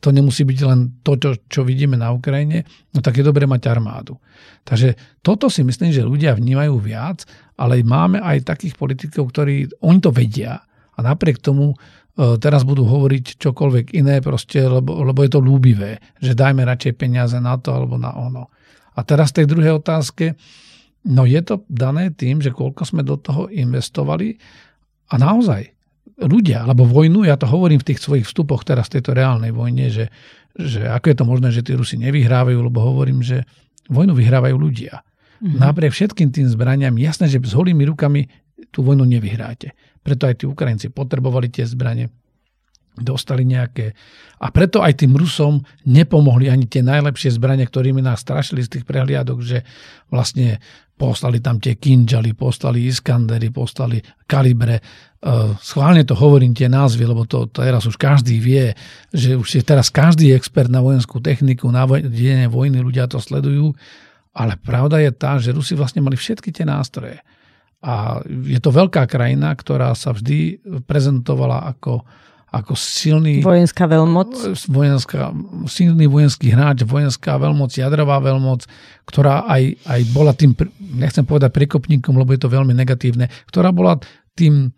to nemusí byť len to, čo, čo vidíme na Ukrajine, no tak je dobre mať armádu. Takže toto si myslím, že ľudia vnímajú viac, ale máme aj takých politikov, ktorí, oni to vedia a napriek tomu e, teraz budú hovoriť čokoľvek iné, proste, lebo, lebo je to ľúbivé, že dajme radšej peniaze na to alebo na ono. A teraz tej druhej otázke, no je to dané tým, že koľko sme do toho investovali a naozaj ľudia, alebo vojnu, ja to hovorím v tých svojich vstupoch teraz v tejto reálnej vojne, že, že ako je to možné, že tí Rusi nevyhrávajú, lebo hovorím, že vojnu vyhrávajú ľudia. Mm-hmm. Napriek všetkým tým zbraniam, jasné, že s holými rukami tú vojnu nevyhráte. Preto aj tí Ukrajinci potrebovali tie zbranie, dostali nejaké. A preto aj tým Rusom nepomohli ani tie najlepšie zbranie, ktorými nás strašili z tých prehliadok, že vlastne poslali tam tie kinžaly, poslali Iskandery, poslali kalibre. Uh, schválne to hovorím tie názvy, lebo to teraz už každý vie, že už je teraz každý expert na vojenskú techniku, na vedenie vojny, ľudia to sledujú. Ale pravda je tá, že Rusi vlastne mali všetky tie nástroje. A je to veľká krajina, ktorá sa vždy prezentovala ako ako silný... Vojenská veľmoc. Vojenská, silný vojenský hráč, vojenská veľmoc, jadrová veľmoc, ktorá aj, aj bola tým, nechcem povedať prekopníkom, lebo je to veľmi negatívne, ktorá bola tým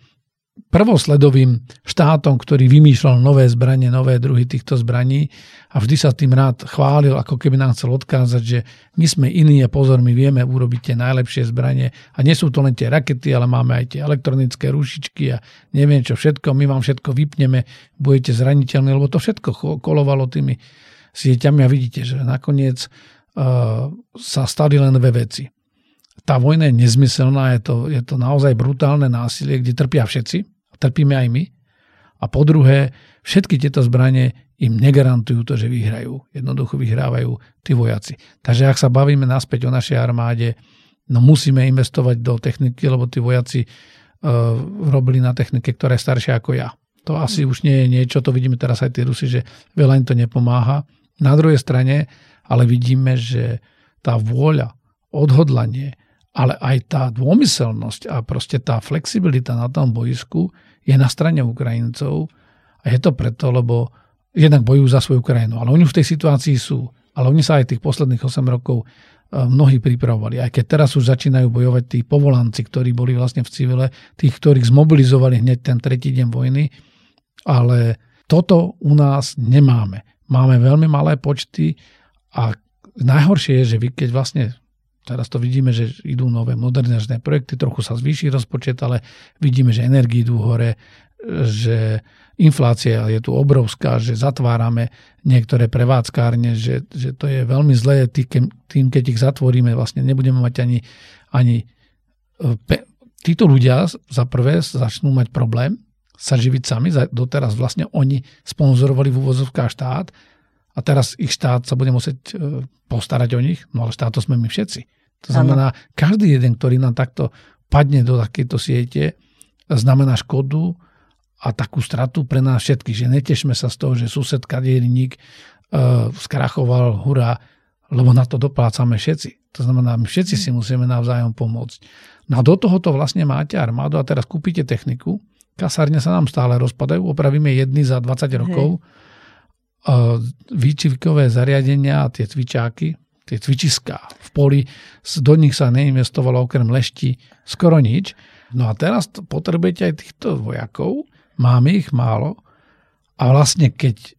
prvosledovým štátom, ktorý vymýšľal nové zbranie, nové druhy týchto zbraní a vždy sa tým rád chválil, ako keby nám chcel odkázať, že my sme iní a pozor, my vieme urobiť tie najlepšie zbranie. A nie sú to len tie rakety, ale máme aj tie elektronické rušičky a neviem čo všetko, my vám všetko vypneme, budete zraniteľní, lebo to všetko kolovalo tými sieťami. A vidíte, že nakoniec uh, sa stali len dve veci tá vojna je nezmyselná, je to, je to naozaj brutálne násilie, kde trpia všetci, trpíme aj my. A po druhé, všetky tieto zbranie im negarantujú to, že vyhrajú. Jednoducho vyhrávajú tí vojaci. Takže ak sa bavíme naspäť o našej armáde, no musíme investovať do techniky, lebo tí vojaci uh, robili na technike, ktorá je staršia ako ja. To asi už nie je niečo, to vidíme teraz aj tí Rusi, že veľa im to nepomáha. Na druhej strane ale vidíme, že tá vôľa, odhodlanie, ale aj tá dômyselnosť a proste tá flexibilita na tom boisku je na strane Ukrajincov a je to preto, lebo jednak bojujú za svoju krajinu, ale oni v tej situácii sú. Ale oni sa aj tých posledných 8 rokov e, mnohí pripravovali. Aj keď teraz už začínajú bojovať tí povolanci, ktorí boli vlastne v civile, tých, ktorých zmobilizovali hneď ten tretí deň vojny, ale toto u nás nemáme. Máme veľmi malé počty a najhoršie je, že vy keď vlastne Teraz to vidíme, že idú nové modernizačné projekty, trochu sa zvýši rozpočet, ale vidíme, že energii idú hore, že inflácia je tu obrovská, že zatvárame niektoré prevádzkárne, že, že to je veľmi zlé tým, keď ich zatvoríme, vlastne nebudeme mať ani, ani e, pe, títo ľudia za prvé začnú mať problém sa živiť sami, doteraz vlastne oni sponzorovali v úvozovkách štát a teraz ich štát sa bude musieť e, postarať o nich, no ale štát to sme my všetci. To znamená, ano. každý jeden, ktorý nám takto padne do takejto siete, znamená škodu a takú stratu pre nás všetkých, že netešme sa z toho, že sused kadierník uh, skrachoval, hurá, lebo na to doplácame všetci. To znamená, my všetci si musíme navzájom pomôcť. No a do tohoto vlastne máte armádu a teraz kúpite techniku, kasárne sa nám stále rozpadajú, opravíme jedny za 20 rokov, uh, výčivkové zariadenia a tie cvičáky, tie cvičiská v poli, do nich sa neinvestovalo okrem lešti skoro nič. No a teraz potrebujete aj týchto vojakov, máme ich málo a vlastne keď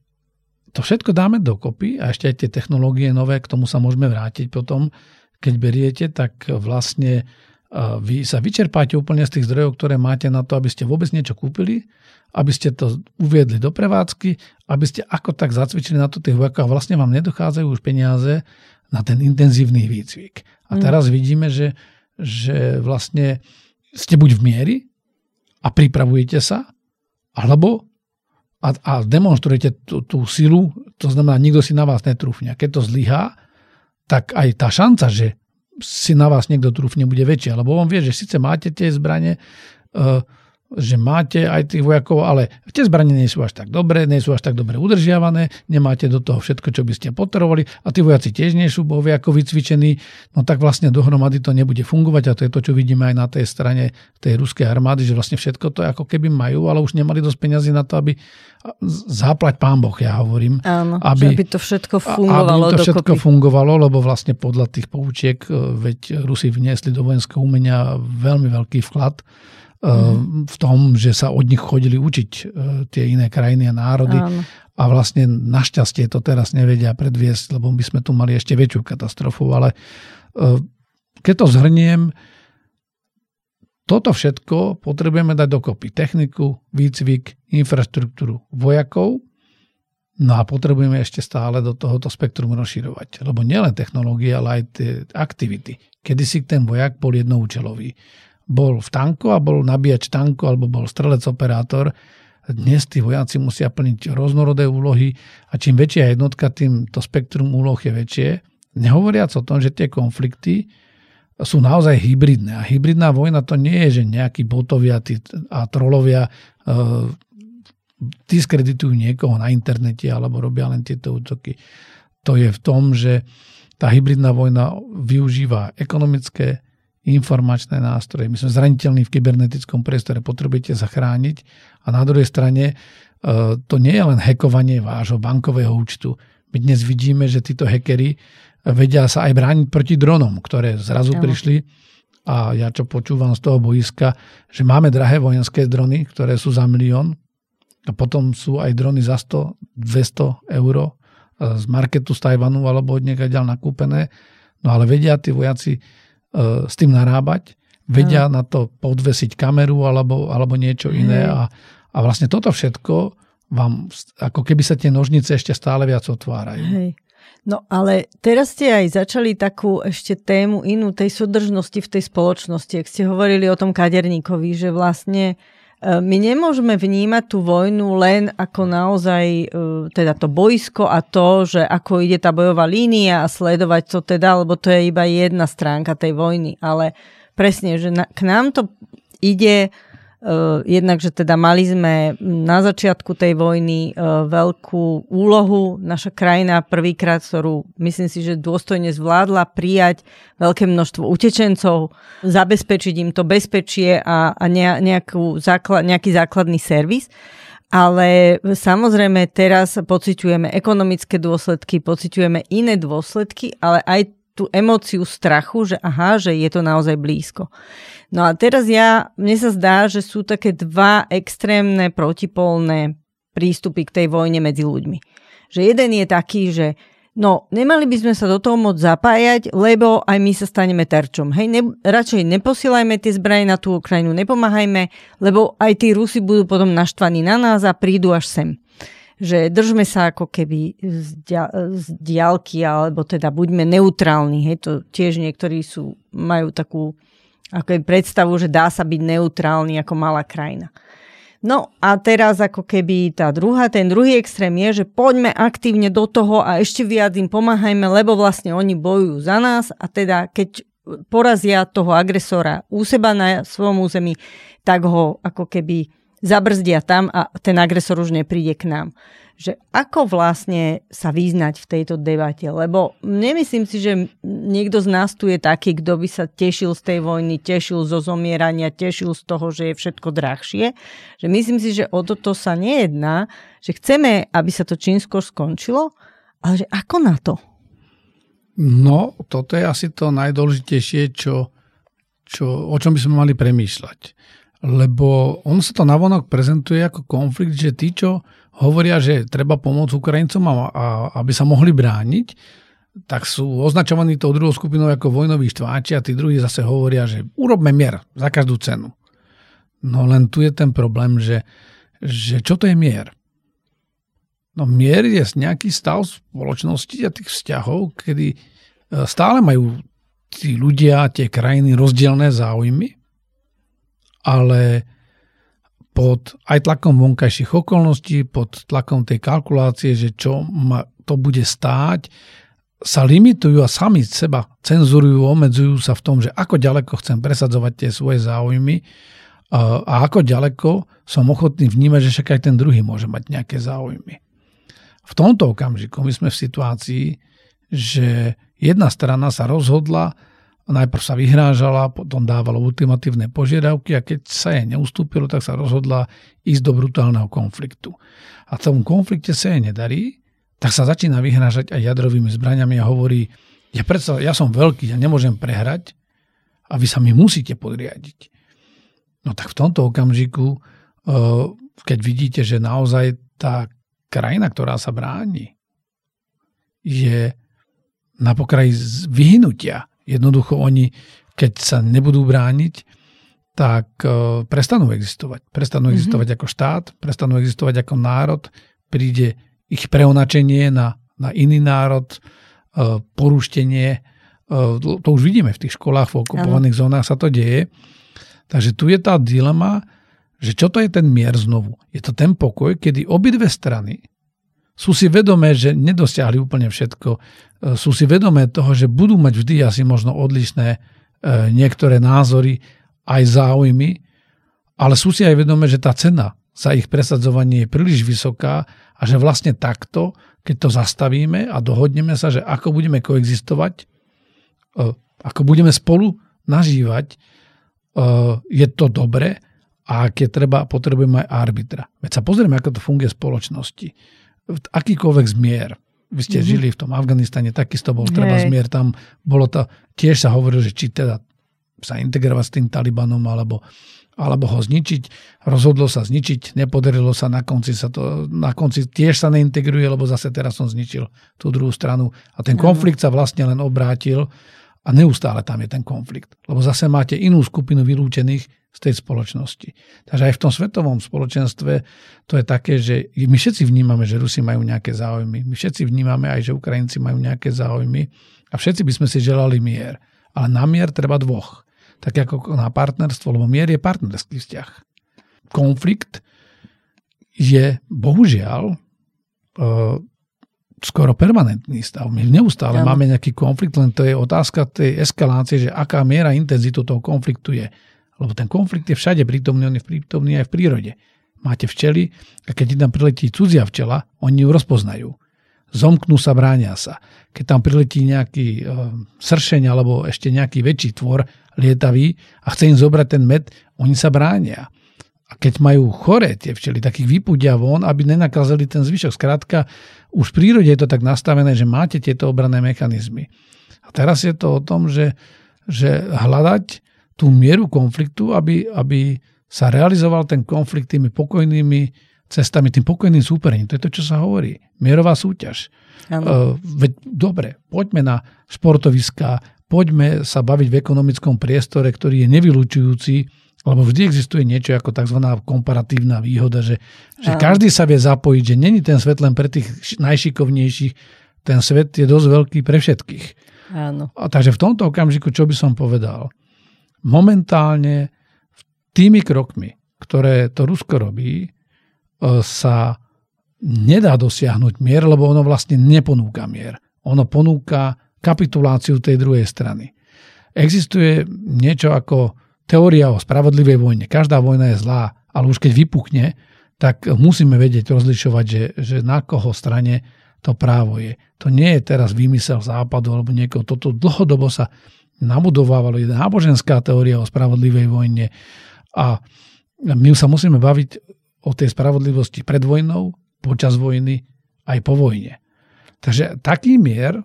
to všetko dáme dokopy a ešte aj tie technológie nové, k tomu sa môžeme vrátiť potom, keď beriete, tak vlastne vy sa vyčerpáte úplne z tých zdrojov, ktoré máte na to, aby ste vôbec niečo kúpili, aby ste to uviedli do prevádzky, aby ste ako tak zacvičili na to tých vojakov a vlastne vám nedochádzajú už peniaze na ten intenzívny výcvik. A mm. teraz vidíme, že, že vlastne ste buď v miery a pripravujete sa, alebo a, a demonstrujete tú, tú silu, to znamená, nikto si na vás netrúfne. Keď to zlyhá, tak aj tá šanca, že si na vás niekto trúfne, bude väčšia. Lebo on vie, že síce máte tie zbranie, uh, že máte aj tých vojakov, ale tie zbranie nie sú až tak dobré, nie sú až tak dobre udržiavané, nemáte do toho všetko, čo by ste potrebovali a tí vojaci tiež nie sú vojako vycvičení, no tak vlastne dohromady to nebude fungovať a to je to, čo vidíme aj na tej strane tej ruskej armády, že vlastne všetko to ako keby majú, ale už nemali dosť peniazy na to, aby záplať pán Boh, ja hovorím. Áno, aby, aby to všetko fungovalo. Aby to všetko dokopy. fungovalo, lebo vlastne podľa tých poučiek, e, veď Rusi vniesli do vojenského umenia veľmi veľký vklad, v tom, že sa od nich chodili učiť e, tie iné krajiny a národy. Áno. A vlastne našťastie to teraz nevedia predviesť, lebo by sme tu mali ešte väčšiu katastrofu. Ale e, keď to zhrniem, toto všetko potrebujeme dať dokopy. Techniku, výcvik, infraštruktúru vojakov, No a potrebujeme ešte stále do tohoto spektrum rozširovať. Lebo nielen technológie, ale aj tie aktivity. Kedy si ten vojak bol jednoučelový. Bol v tanku a bol nabíjač tanku alebo bol strelec operátor. Dnes tí vojaci musia plniť rôznorodé úlohy a čím väčšia jednotka, tým to spektrum úloh je väčšie. Nehovoriac o tom, že tie konflikty sú naozaj hybridné. A hybridná vojna to nie je, že nejakí botovia a trolovia e, diskreditujú niekoho na internete alebo robia len tieto útoky. To je v tom, že tá hybridná vojna využíva ekonomické, informačné nástroje. My sme zraniteľní v kybernetickom priestore, potrebujete zachrániť a na druhej strane e, to nie je len hekovanie vášho bankového účtu. My dnes vidíme, že títo hekery vedia sa aj brániť proti dronom, ktoré zrazu ja. prišli a ja čo počúvam z toho boiska, že máme drahé vojenské drony, ktoré sú za milión, a potom sú aj drony za 100, 200 eur z marketu z Tajvanu alebo od ďal nakúpené. No ale vedia tí vojaci s tým narábať, vedia no. na to podvesiť kameru alebo, alebo niečo iné a, a vlastne toto všetko vám, ako keby sa tie nožnice ešte stále viac otvárajú. Hej. No ale teraz ste aj začali takú ešte tému inú tej súdržnosti v tej spoločnosti. Ak ste hovorili o tom kaderníkovi, že vlastne E, my nemôžeme vnímať tú vojnu len ako naozaj e, teda to boisko a to, že ako ide tá bojová línia a sledovať to teda, lebo to je iba jedna stránka tej vojny, ale presne, že na, k nám to ide jednak, že teda mali sme na začiatku tej vojny uh, veľkú úlohu. Naša krajina prvýkrát, ktorú myslím si, že dôstojne zvládla prijať veľké množstvo utečencov, zabezpečiť im to bezpečie a, a nejakú nejaký základný servis. Ale samozrejme teraz pociťujeme ekonomické dôsledky, pociťujeme iné dôsledky, ale aj tú emóciu strachu, že aha, že je to naozaj blízko. No a teraz ja, mne sa zdá, že sú také dva extrémne protipolné prístupy k tej vojne medzi ľuďmi. Že jeden je taký, že no, nemali by sme sa do toho môcť zapájať, lebo aj my sa staneme terčom. Hej, ne, radšej neposielajme tie zbranie na tú Ukrajinu, nepomáhajme, lebo aj tí Rusi budú potom naštvaní na nás a prídu až sem že držme sa ako keby z, dia- z diálky, alebo teda buďme neutrálni. Hej, to tiež niektorí sú, majú takú ako predstavu, že dá sa byť neutrálny ako malá krajina. No a teraz ako keby tá druhá, ten druhý extrém je, že poďme aktívne do toho a ešte viac im pomáhajme, lebo vlastne oni bojujú za nás a teda keď porazia toho agresora u seba na svojom území, tak ho ako keby zabrzdia tam a ten agresor už nepríde k nám. Že ako vlastne sa vyznať v tejto debate, lebo nemyslím si, že niekto z nás tu je taký, kto by sa tešil z tej vojny, tešil zo zomierania, tešil z toho, že je všetko drahšie. Že myslím si, že o toto sa nejedná, že chceme, aby sa to čím skôr skončilo, ale že ako na to? No, toto je asi to najdôležitejšie, čo, čo, o čom by sme mali premýšľať lebo on sa to navonok prezentuje ako konflikt, že tí, čo hovoria, že treba pomôcť Ukrajincom, a, a, aby sa mohli brániť, tak sú označovaní tou druhou skupinou ako vojnoví štváči a tí druhí zase hovoria, že urobme mier za každú cenu. No len tu je ten problém, že, že čo to je mier? No mier je nejaký stav spoločnosti a tých vzťahov, kedy e, stále majú tí ľudia, tie krajiny rozdielne záujmy, ale pod aj tlakom vonkajších okolností, pod tlakom tej kalkulácie, že čo ma to bude stáť, sa limitujú a sami seba cenzurujú, obmedzujú sa v tom, že ako ďaleko chcem presadzovať tie svoje záujmy a ako ďaleko som ochotný vnímať, že však aj ten druhý môže mať nejaké záujmy. V tomto okamžiku my sme v situácii, že jedna strana sa rozhodla Najprv sa vyhrážala, potom dávala ultimatívne požiadavky a keď sa jej neustúpilo, tak sa rozhodla ísť do brutálneho konfliktu. A v tom konflikte sa jej nedarí, tak sa začína vyhrážať aj jadrovými zbraniami a hovorí, ja, predsa, ja som veľký, ja nemôžem prehrať a vy sa mi musíte podriadiť. No tak v tomto okamžiku, eh, keď vidíte, že naozaj tá krajina, ktorá sa bráni, je na pokraji vyhnutia, Jednoducho oni, keď sa nebudú brániť, tak e, prestanú existovať. Prestanú mm-hmm. existovať ako štát, prestanú existovať ako národ, príde ich preonačenie na, na iný národ, e, poruštenie. To už vidíme v tých školách, v okupovaných ano. zónach sa to deje. Takže tu je tá dilema, že čo to je ten mier znovu? Je to ten pokoj, kedy obidve strany sú si vedomé, že nedosiahli úplne všetko. E, sú si vedomé toho, že budú mať vždy asi možno odlišné e, niektoré názory, aj záujmy, ale sú si aj vedomé, že tá cena za ich presadzovanie je príliš vysoká a že vlastne takto, keď to zastavíme a dohodneme sa, že ako budeme koexistovať, e, ako budeme spolu nažívať, je to dobre a keď treba, potrebujeme aj arbitra. Veď sa pozrieme, ako to funguje v spoločnosti akýkoľvek zmier. Vy ste mm-hmm. žili v tom Afganistane, takisto bol treba zmier. Tam bolo to, tiež sa hovorilo, že či teda sa integrovať s tým Talibanom, alebo, alebo ho zničiť. Rozhodlo sa zničiť, nepodarilo sa, na konci sa to, na konci tiež sa neintegruje, lebo zase teraz som zničil tú druhú stranu. A ten konflikt sa vlastne len obrátil a neustále tam je ten konflikt. Lebo zase máte inú skupinu vylúčených, z tej spoločnosti. Takže aj v tom svetovom spoločenstve to je také, že my všetci vnímame, že Rusi majú nejaké záujmy. My všetci vnímame aj, že Ukrajinci majú nejaké záujmy a všetci by sme si želali mier. Ale na mier treba dvoch. Tak ako na partnerstvo, lebo mier je partnerský vzťah. Konflikt je bohužiaľ e, skoro permanentný stav. My neustále ja. máme nejaký konflikt, len to je otázka tej eskalácie, že aká miera intenzitu toho konfliktu je. Lebo ten konflikt je všade prítomný, on je prítomný aj v prírode. Máte včely a keď tam priletí cudzia včela, oni ju rozpoznajú. Zomknú sa, bránia sa. Keď tam priletí nejaký e, sršeň alebo ešte nejaký väčší tvor lietavý a chce im zobrať ten med, oni sa bránia. A keď majú chore tie včely, tak ich vypudia von, aby nenakazali ten zvyšok. Skrátka, už v prírode je to tak nastavené, že máte tieto obranné mechanizmy. A teraz je to o tom, že, že hľadať tú mieru konfliktu, aby, aby sa realizoval ten konflikt tými pokojnými cestami, tým pokojným súperením. To je to, čo sa hovorí. Mierová súťaž. Uh, veď, dobre, poďme na športoviská, poďme sa baviť v ekonomickom priestore, ktorý je nevylučujúci, lebo vždy existuje niečo ako tzv. komparatívna výhoda, že, že každý sa vie zapojiť, že není ten svet len pre tých najšikovnejších, ten svet je dosť veľký pre všetkých. Áno. A takže v tomto okamžiku, čo by som povedal? Momentálne tými krokmi, ktoré to Rusko robí, e, sa nedá dosiahnuť mier, lebo ono vlastne neponúka mier. Ono ponúka kapituláciu tej druhej strany. Existuje niečo ako teória o spravodlivej vojne. Každá vojna je zlá, ale už keď vypuchne, tak musíme vedieť rozlišovať, že, že na koho strane to právo je. To nie je teraz výmysel západu alebo niekoho. Toto dlhodobo sa nabudovávalo, je náboženská teória o spravodlivej vojne a my sa musíme baviť o tej spravodlivosti pred vojnou, počas vojny, aj po vojne. Takže taký mier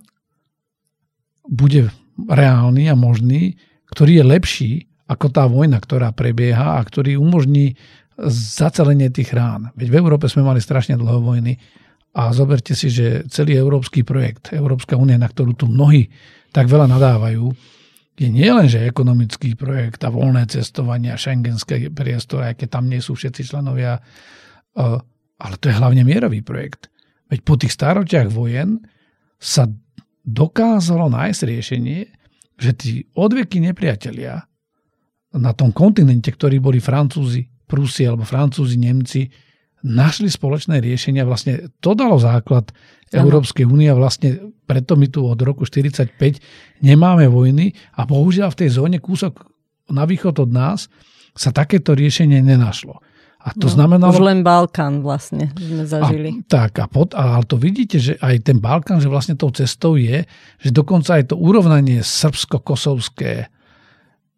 bude reálny a možný, ktorý je lepší ako tá vojna, ktorá prebieha a ktorý umožní zacelenie tých rán. Veď v Európe sme mali strašne dlho vojny a zoberte si, že celý európsky projekt, Európska únia, na ktorú tu mnohí tak veľa nadávajú, je nielen, že ekonomický projekt a voľné cestovanie a šengenské priestory, keď tam nie sú všetci členovia, eh, ale to je hlavne mierový projekt. Veď po tých staročiach vojen sa dokázalo nájsť riešenie, že tí odveky nepriatelia na tom kontinente, ktorí boli Francúzi, Prusi alebo Francúzi, Nemci, našli spoločné riešenia. Vlastne to dalo základ Európskej únie a vlastne preto my tu od roku 1945 nemáme vojny a bohužiaľ v tej zóne kúsok na východ od nás sa takéto riešenie nenašlo. A to no, znamenalo... Už len Balkán vlastne sme zažili. A, tak, a pod, ale to vidíte, že aj ten Balkán, že vlastne tou cestou je, že dokonca aj to urovnanie srbsko-kosovské,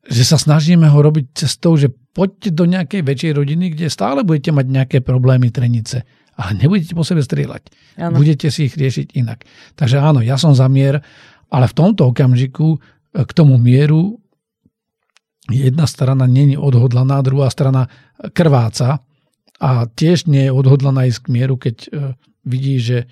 že sa snažíme ho robiť cestou, že poďte do nejakej väčšej rodiny, kde stále budete mať nejaké problémy, trenice, ale nebudete po sebe strieľať. Ano. Budete si ich riešiť inak. Takže áno, ja som za mier, ale v tomto okamžiku e, k tomu mieru jedna strana není odhodlaná, druhá strana krváca a tiež nie je odhodlaná ísť k mieru, keď e, vidí, že,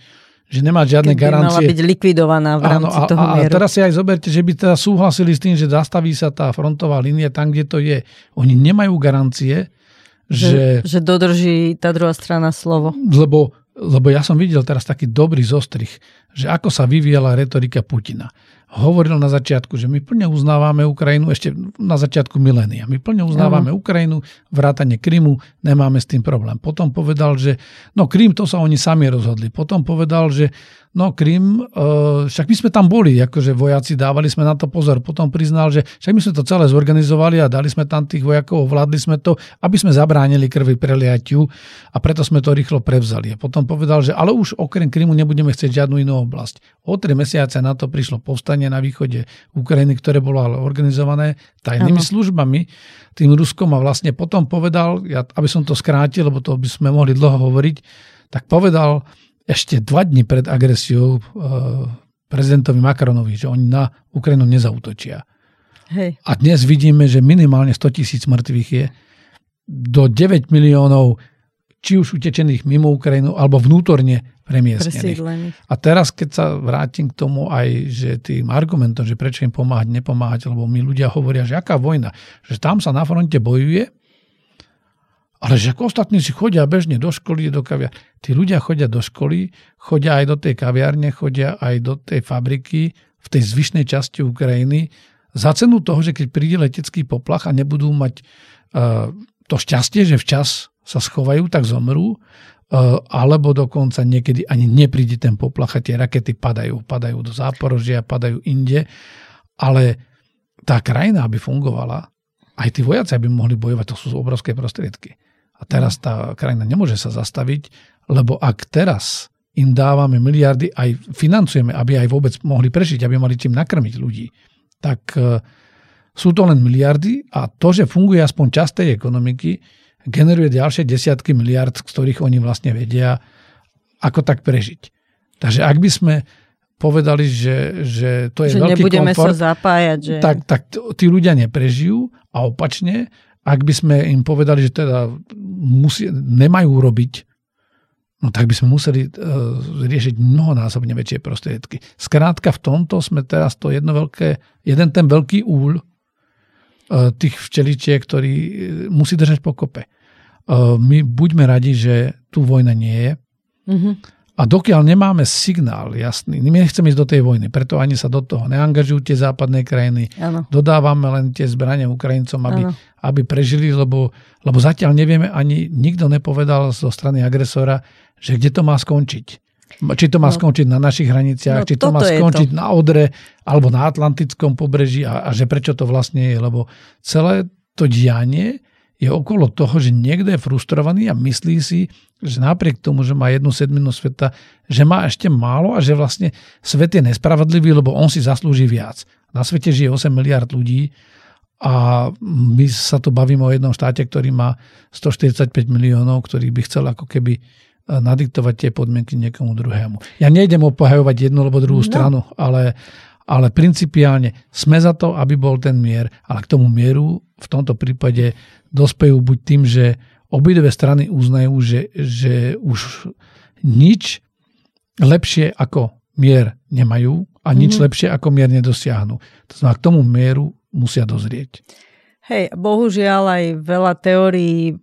že nemá žiadne Keď garancie. Mala byť likvidovaná v rámci Áno, a, toho mieru. A teraz si aj zoberte, že by teda súhlasili s tým, že zastaví sa tá frontová línia tam, kde to je. Oni nemajú garancie, že... Že, že dodrží tá druhá strana slovo. Lebo, lebo ja som videl teraz taký dobrý zostrich, že ako sa vyvíjala retorika Putina hovoril na začiatku, že my plne uznávame Ukrajinu, ešte na začiatku milénia, my plne uznávame uh-huh. Ukrajinu, vrátanie Krymu, nemáme s tým problém. Potom povedal, že no Krym, to sa oni sami rozhodli. Potom povedal, že No Krym, uh, však my sme tam boli, akože vojaci, dávali sme na to pozor. Potom priznal, že však my sme to celé zorganizovali a dali sme tam tých vojakov, vládli sme to, aby sme zabránili krvi preliatiu a preto sme to rýchlo prevzali. A potom povedal, že ale už okrem Krymu nebudeme chcieť žiadnu inú oblasť. O tri mesiace na to prišlo povstanie na východe Ukrajiny, ktoré bolo ale organizované tajnými ano. službami, tým Ruskom a vlastne potom povedal, ja, aby som to skrátil, lebo to by sme mohli dlho hovoriť, tak povedal, ešte dva dni pred agresiou eh, prezidentovi Macronovi, že oni na Ukrajinu nezautočia. Hej. A dnes vidíme, že minimálne 100 tisíc mŕtvych je do 9 miliónov či už utečených mimo Ukrajinu, alebo vnútorne premiestnených. A teraz, keď sa vrátim k tomu aj, že tým argumentom, že prečo im pomáhať, nepomáhať, lebo my ľudia hovoria, že aká vojna, že tam sa na fronte bojuje, ale že ostatní si chodia bežne do školy, do kaviarne. Tí ľudia chodia do školy, chodia aj do tej kaviarne, chodia aj do tej fabriky v tej zvyšnej časti Ukrajiny za cenu toho, že keď príde letecký poplach a nebudú mať uh, to šťastie, že včas sa schovajú, tak zomrú, uh, alebo dokonca niekedy ani nepríde ten poplach a tie rakety padajú. Padajú do Záporožia, padajú inde. Ale tá krajina, aby fungovala, aj tí vojaci, aby mohli bojovať, to sú obrovské prostriedky. A teraz tá krajina nemôže sa zastaviť, lebo ak teraz im dávame miliardy, aj financujeme, aby aj vôbec mohli prežiť, aby mali čím nakrmiť ľudí, tak e, sú to len miliardy a to, že funguje aspoň časť tej ekonomiky, generuje ďalšie desiatky miliard, z ktorých oni vlastne vedia, ako tak prežiť. Takže ak by sme povedali, že, že to je že veľký nebudeme komfort, sa zapájať. Že... Tak, tak tí ľudia neprežijú a opačne, ak by sme im povedali, že teda musí, nemajú robiť, no tak by sme museli uh, riešiť mnohonásobne väčšie prostriedky. Skrátka v tomto sme teraz to jedno veľké, jeden ten veľký uh, tých včeličiek, ktorý uh, musí držať pokope. Uh, my buďme radi, že tu vojna nie je. Mm-hmm. A dokiaľ nemáme signál jasný, my nechceme ísť do tej vojny, preto ani sa do toho neangažujú tie západné krajiny. Ano. Dodávame len tie zbranie Ukrajincom, aby, aby prežili, lebo, lebo zatiaľ nevieme, ani nikto nepovedal zo strany agresora, že kde to má skončiť. Či to má no. skončiť na našich hraniciach, no, či to má skončiť to. na Odre alebo na Atlantickom pobreží a, a že prečo to vlastne je. Lebo celé to dianie je okolo toho, že niekto je frustrovaný a myslí si, že napriek tomu, že má jednu sedminu sveta, že má ešte málo a že vlastne svet je nespravodlivý, lebo on si zaslúži viac. Na svete žije 8 miliard ľudí a my sa tu bavíme o jednom štáte, ktorý má 145 miliónov, ktorý by chcel ako keby nadiktovať tie podmienky niekomu druhému. Ja nejdem opahajovať jednu alebo druhú no. stranu, ale, ale principiálne sme za to, aby bol ten mier, ale k tomu mieru v tomto prípade dospejú buď tým, že obidve strany uznajú, že, že už nič lepšie ako mier nemajú a nič mm-hmm. lepšie ako mier nedosiahnu. To znamená, k tomu mieru musia dozrieť. Hej, bohužiaľ aj veľa teórií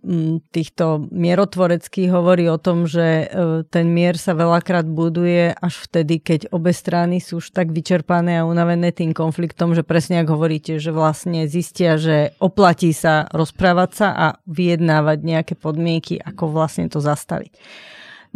týchto mierotvoreckých hovorí o tom, že e, ten mier sa veľakrát buduje až vtedy, keď obe strany sú už tak vyčerpané a unavené tým konfliktom, že presne ako hovoríte, že vlastne zistia, že oplatí sa rozprávať sa a vyjednávať nejaké podmienky, ako vlastne to zastaviť.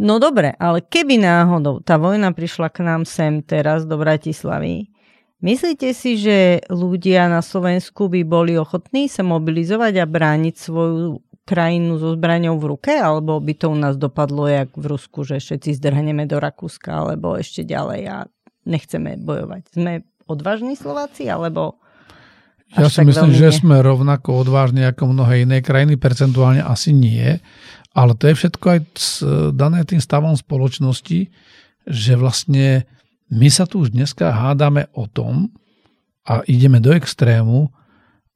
No dobre, ale keby náhodou tá vojna prišla k nám sem teraz do Bratislavy, Myslíte si, že ľudia na Slovensku by boli ochotní sa mobilizovať a brániť svoju krajinu so zbraňou v ruke, alebo by to u nás dopadlo jak v Rusku, že všetci zdrhneme do Rakúska, alebo ešte ďalej a nechceme bojovať. Sme odvážni Slováci, alebo ja si myslím, že nie. sme rovnako odvážni ako mnohé iné krajiny, percentuálne asi nie, ale to je všetko aj dané tým stavom spoločnosti, že vlastne my sa tu už dneska hádame o tom a ideme do extrému,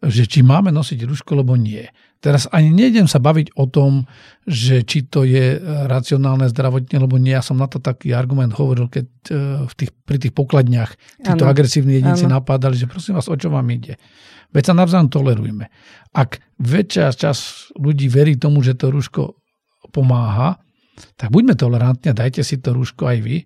že či máme nosiť rúško, alebo nie. Teraz ani nejdem sa baviť o tom, že či to je racionálne zdravotne, alebo nie. Ja som na to taký argument hovoril, keď e, v tých, pri tých pokladniach títo ano. agresívni jedinci ano. napádali, že prosím vás, o čo vám ide. Veď sa navzájom tolerujme. Ak väčšia čas ľudí verí tomu, že to rúško pomáha, tak buďme tolerantní a dajte si to rúško aj vy,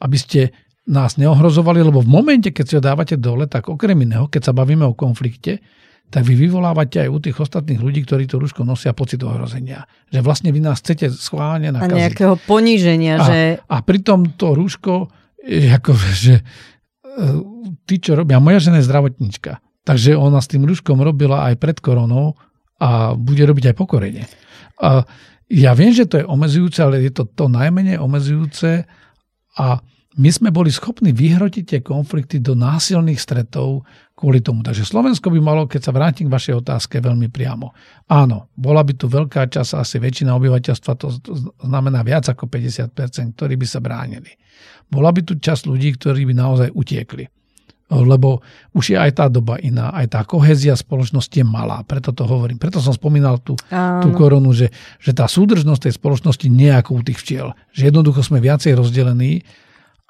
aby ste nás neohrozovali, lebo v momente, keď si ho dávate dole, tak okrem iného, keď sa bavíme o konflikte, tak vy vyvolávate aj u tých ostatných ľudí, ktorí to rúško nosia pocit ohrozenia. Že vlastne vy nás chcete schválne nakaziť. A nejakého poníženia. A, že... a pritom to rúško, ako, že e, tí, čo robia, moja žena je zdravotníčka, takže ona s tým rúškom robila aj pred koronou a bude robiť aj po korene. A ja viem, že to je omezujúce, ale je to to najmenej omezujúce a my sme boli schopní vyhrotiť tie konflikty do násilných stretov kvôli tomu. Takže Slovensko by malo, keď sa vrátim k vašej otázke, veľmi priamo. Áno, bola by tu veľká časť, asi väčšina obyvateľstva, to znamená viac ako 50%, ktorí by sa bránili. Bola by tu časť ľudí, ktorí by naozaj utiekli. Lebo už je aj tá doba iná, aj tá kohezia spoločnosti je malá, preto to hovorím. Preto som spomínal tú, tú koronu, že, že tá súdržnosť tej spoločnosti u tých včiel. Že jednoducho sme viacej rozdelení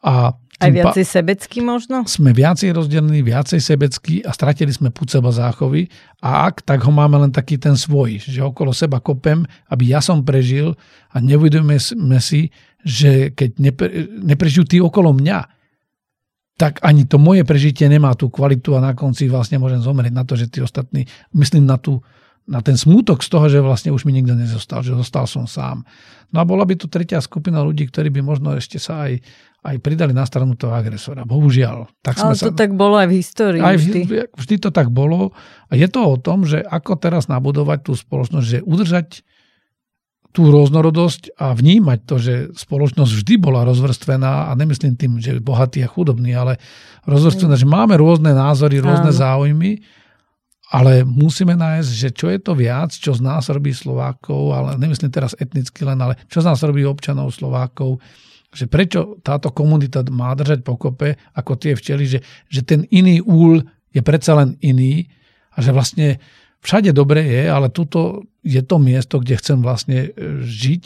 a aj viacej sebecký možno? Sme viacej rozdelení, viacej sebecký a stratili sme púd seba záchovy a ak, tak ho máme len taký ten svoj, že okolo seba kopem, aby ja som prežil a neuvedujeme si, že keď nepre, neprežijú tí okolo mňa, tak ani to moje prežitie nemá tú kvalitu a na konci vlastne môžem zomrieť na to, že tí ostatní, myslím na, tú, na ten smútok z toho, že vlastne už mi nikto nezostal, že zostal som sám. No a bola by tu tretia skupina ľudí, ktorí by možno ešte sa aj aj pridali na stranu toho agresora. Bohužiaľ. Tak sme Ale to sa... tak bolo aj v histórii. Aj vždy. vždy to tak bolo. A je to o tom, že ako teraz nabudovať tú spoločnosť, že udržať tú rôznorodosť a vnímať to, že spoločnosť vždy bola rozvrstvená a nemyslím tým, že bohatý a chudobný, ale rozvrstvená, že máme rôzne názory, rôzne Áno. záujmy, ale musíme nájsť, že čo je to viac, čo z nás robí Slovákov, ale nemyslím teraz etnicky len, ale čo z nás robí občanov Slovákov, že prečo táto komunita má držať pokope ako tie včely, že, že ten iný úl je predsa len iný a že vlastne všade dobre je, ale tuto je to miesto, kde chcem vlastne e, žiť,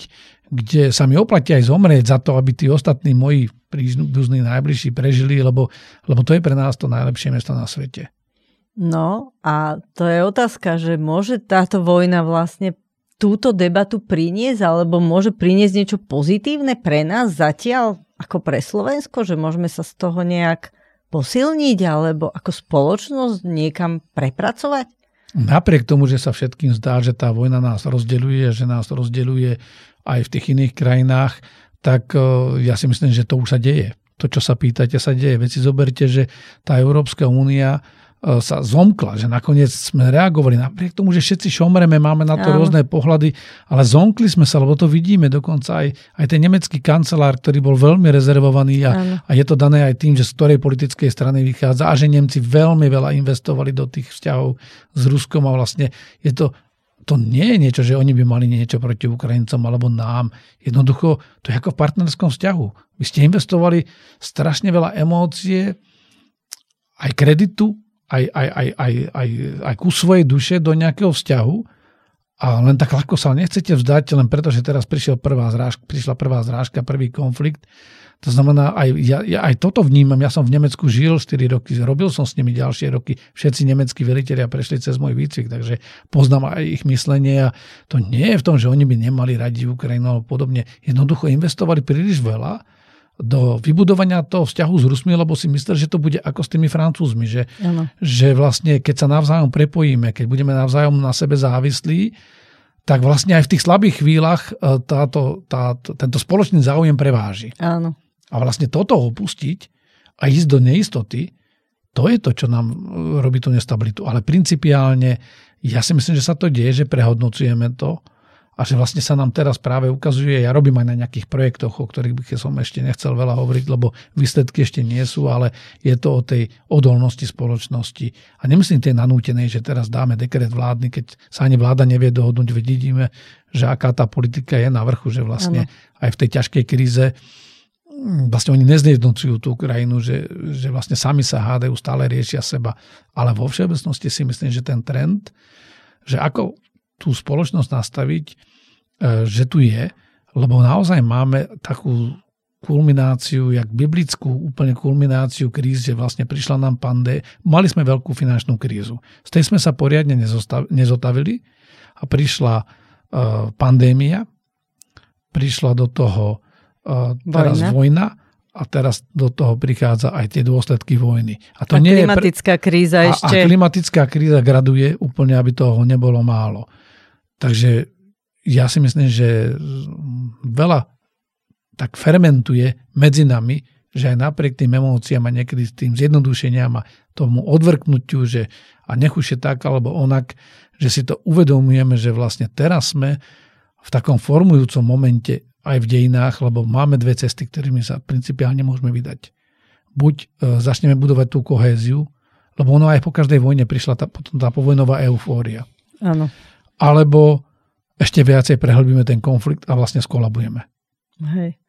kde sa mi oplatí aj zomrieť za to, aby tí ostatní moji príbuzní najbližší prežili, lebo, lebo to je pre nás to najlepšie miesto na svete. No a to je otázka, že môže táto vojna vlastne túto debatu priniesť, alebo môže priniesť niečo pozitívne pre nás zatiaľ, ako pre Slovensko, že môžeme sa z toho nejak posilniť, alebo ako spoločnosť niekam prepracovať? Napriek tomu, že sa všetkým zdá, že tá vojna nás rozdeľuje, že nás rozdeľuje aj v tých iných krajinách, tak e, ja si myslím, že to už sa deje. To, čo sa pýtate, sa deje. Veď si zoberte, že tá Európska únia sa zomkla, že nakoniec sme reagovali, napriek tomu, že všetci šomreme, máme na to Áno. rôzne pohľady, ale zomkli sme sa, lebo to vidíme, dokonca aj, aj ten nemecký kancelár, ktorý bol veľmi rezervovaný a, a je to dané aj tým, že z ktorej politickej strany vychádza a že Nemci veľmi veľa investovali do tých vzťahov s Ruskom a vlastne je to to nie je niečo, že oni by mali niečo proti Ukrajincom alebo nám. Jednoducho, to je ako v partnerskom vzťahu. Vy ste investovali strašne veľa emócie, aj kreditu, aj, aj, aj, aj, aj, aj ku svojej duše do nejakého vzťahu a len tak ľahko sa nechcete vzdať, len preto, že teraz prišiel prvá zrážka, prišla prvá zrážka, prvý konflikt. To znamená, aj, ja, ja aj toto vnímam. Ja som v Nemecku žil 4 roky, robil som s nimi ďalšie roky. Všetci nemeckí veliteľia prešli cez môj výcvik, takže poznám aj ich myslenie a to nie je v tom, že oni by nemali radi Ukrajinu alebo podobne. Jednoducho investovali príliš veľa do vybudovania toho vzťahu s Rusmi, lebo si myslel, že to bude ako s tými Francúzmi, že, že vlastne keď sa navzájom prepojíme, keď budeme navzájom na sebe závislí, tak vlastne aj v tých slabých chvíľach e, táto, táto, tento spoločný záujem preváži. Áno. A vlastne toto opustiť a ísť do neistoty, to je to, čo nám e, robí tú nestabilitu. Ale principiálne ja si myslím, že sa to deje, že prehodnocujeme to a že vlastne sa nám teraz práve ukazuje, ja robím aj na nejakých projektoch, o ktorých by som ešte nechcel veľa hovoriť, lebo výsledky ešte nie sú, ale je to o tej odolnosti spoločnosti. A nemyslím tej nanútenej, že teraz dáme dekret vládny, keď sa ani vláda nevie dohodnúť, vidíme, že aká tá politika je na vrchu, že vlastne ano. aj v tej ťažkej kríze vlastne oni neznejednocujú tú krajinu, že, že vlastne sami sa hádajú, stále riešia seba. Ale vo všeobecnosti si myslím, že ten trend, že ako tú spoločnosť nastaviť, že tu je, lebo naozaj máme takú kulmináciu, jak biblickú úplne kulmináciu kríz, že vlastne prišla nám pandé, mali sme veľkú finančnú krízu. Z tej sme sa poriadne nezotavili a prišla uh, pandémia, prišla do toho uh, teraz vojna. vojna a teraz do toho prichádza aj tie dôsledky vojny. A, to a nie klimatická je pre... kríza a, ešte. A klimatická kríza graduje úplne, aby toho nebolo málo. Takže ja si myslím, že veľa tak fermentuje medzi nami, že aj napriek tým emóciám a niekedy tým zjednodušeniam a tomu odvrknutiu, že a nech už je tak alebo onak, že si to uvedomujeme, že vlastne teraz sme v takom formujúcom momente aj v dejinách, lebo máme dve cesty, ktorými sa principiálne môžeme vydať. Buď e, začneme budovať tú kohéziu, lebo ono aj po každej vojne prišla tá, tá povojnová eufória. Áno. Alebo ešte viacej prehlbíme ten konflikt a vlastne skolabujeme. Hej.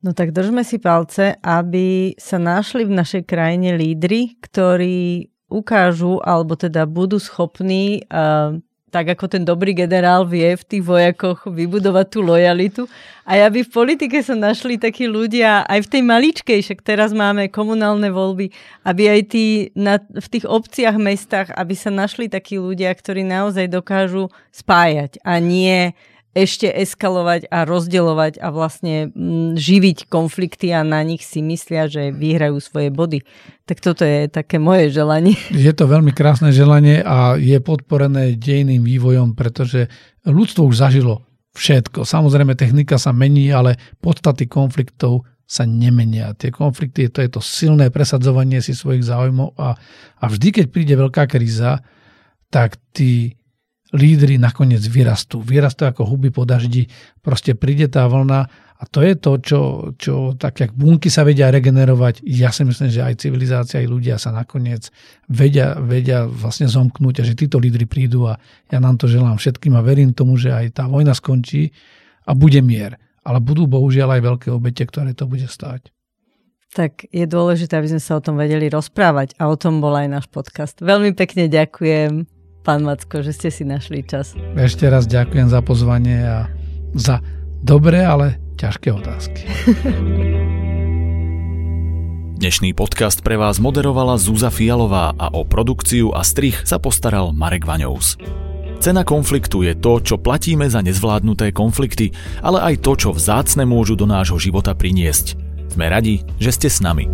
No tak držme si palce, aby sa našli v našej krajine lídry, ktorí ukážu, alebo teda budú schopní, uh, tak ako ten dobrý generál vie v tých vojakoch vybudovať tú lojalitu. A aby v politike sa našli takí ľudia, aj v tej maličkej, však teraz máme komunálne voľby, aby aj tí na, v tých obciach, mestách, aby sa našli takí ľudia, ktorí naozaj dokážu spájať a nie ešte eskalovať a rozdeľovať a vlastne mm, živiť konflikty a na nich si myslia, že vyhrajú svoje body. Tak toto je také moje želanie. Je to veľmi krásne želanie a je podporené dejným vývojom, pretože ľudstvo už zažilo všetko. Samozrejme, technika sa mení, ale podstaty konfliktov sa nemenia. Tie konflikty, to je to silné presadzovanie si svojich záujmov a, a vždy, keď príde veľká kríza, tak tí lídry nakoniec vyrastú. Vyrastú ako huby po daždi, proste príde tá vlna a to je to, čo, čo tak jak bunky sa vedia regenerovať, ja si myslím, že aj civilizácia, aj ľudia sa nakoniec vedia, vedia vlastne zomknúť a že títo lídry prídu a ja nám to želám všetkým a verím tomu, že aj tá vojna skončí a bude mier. Ale budú bohužiaľ aj veľké obete, ktoré to bude stáť. Tak je dôležité, aby sme sa o tom vedeli rozprávať a o tom bol aj náš podcast. Veľmi pekne ďakujem pán Macko, že ste si našli čas. Ešte raz ďakujem za pozvanie a za dobré, ale ťažké otázky. Dnešný podcast pre vás moderovala Zúza Fialová a o produkciu a strich sa postaral Marek Vaňous. Cena konfliktu je to, čo platíme za nezvládnuté konflikty, ale aj to, čo vzácne môžu do nášho života priniesť. Sme radi, že ste s nami.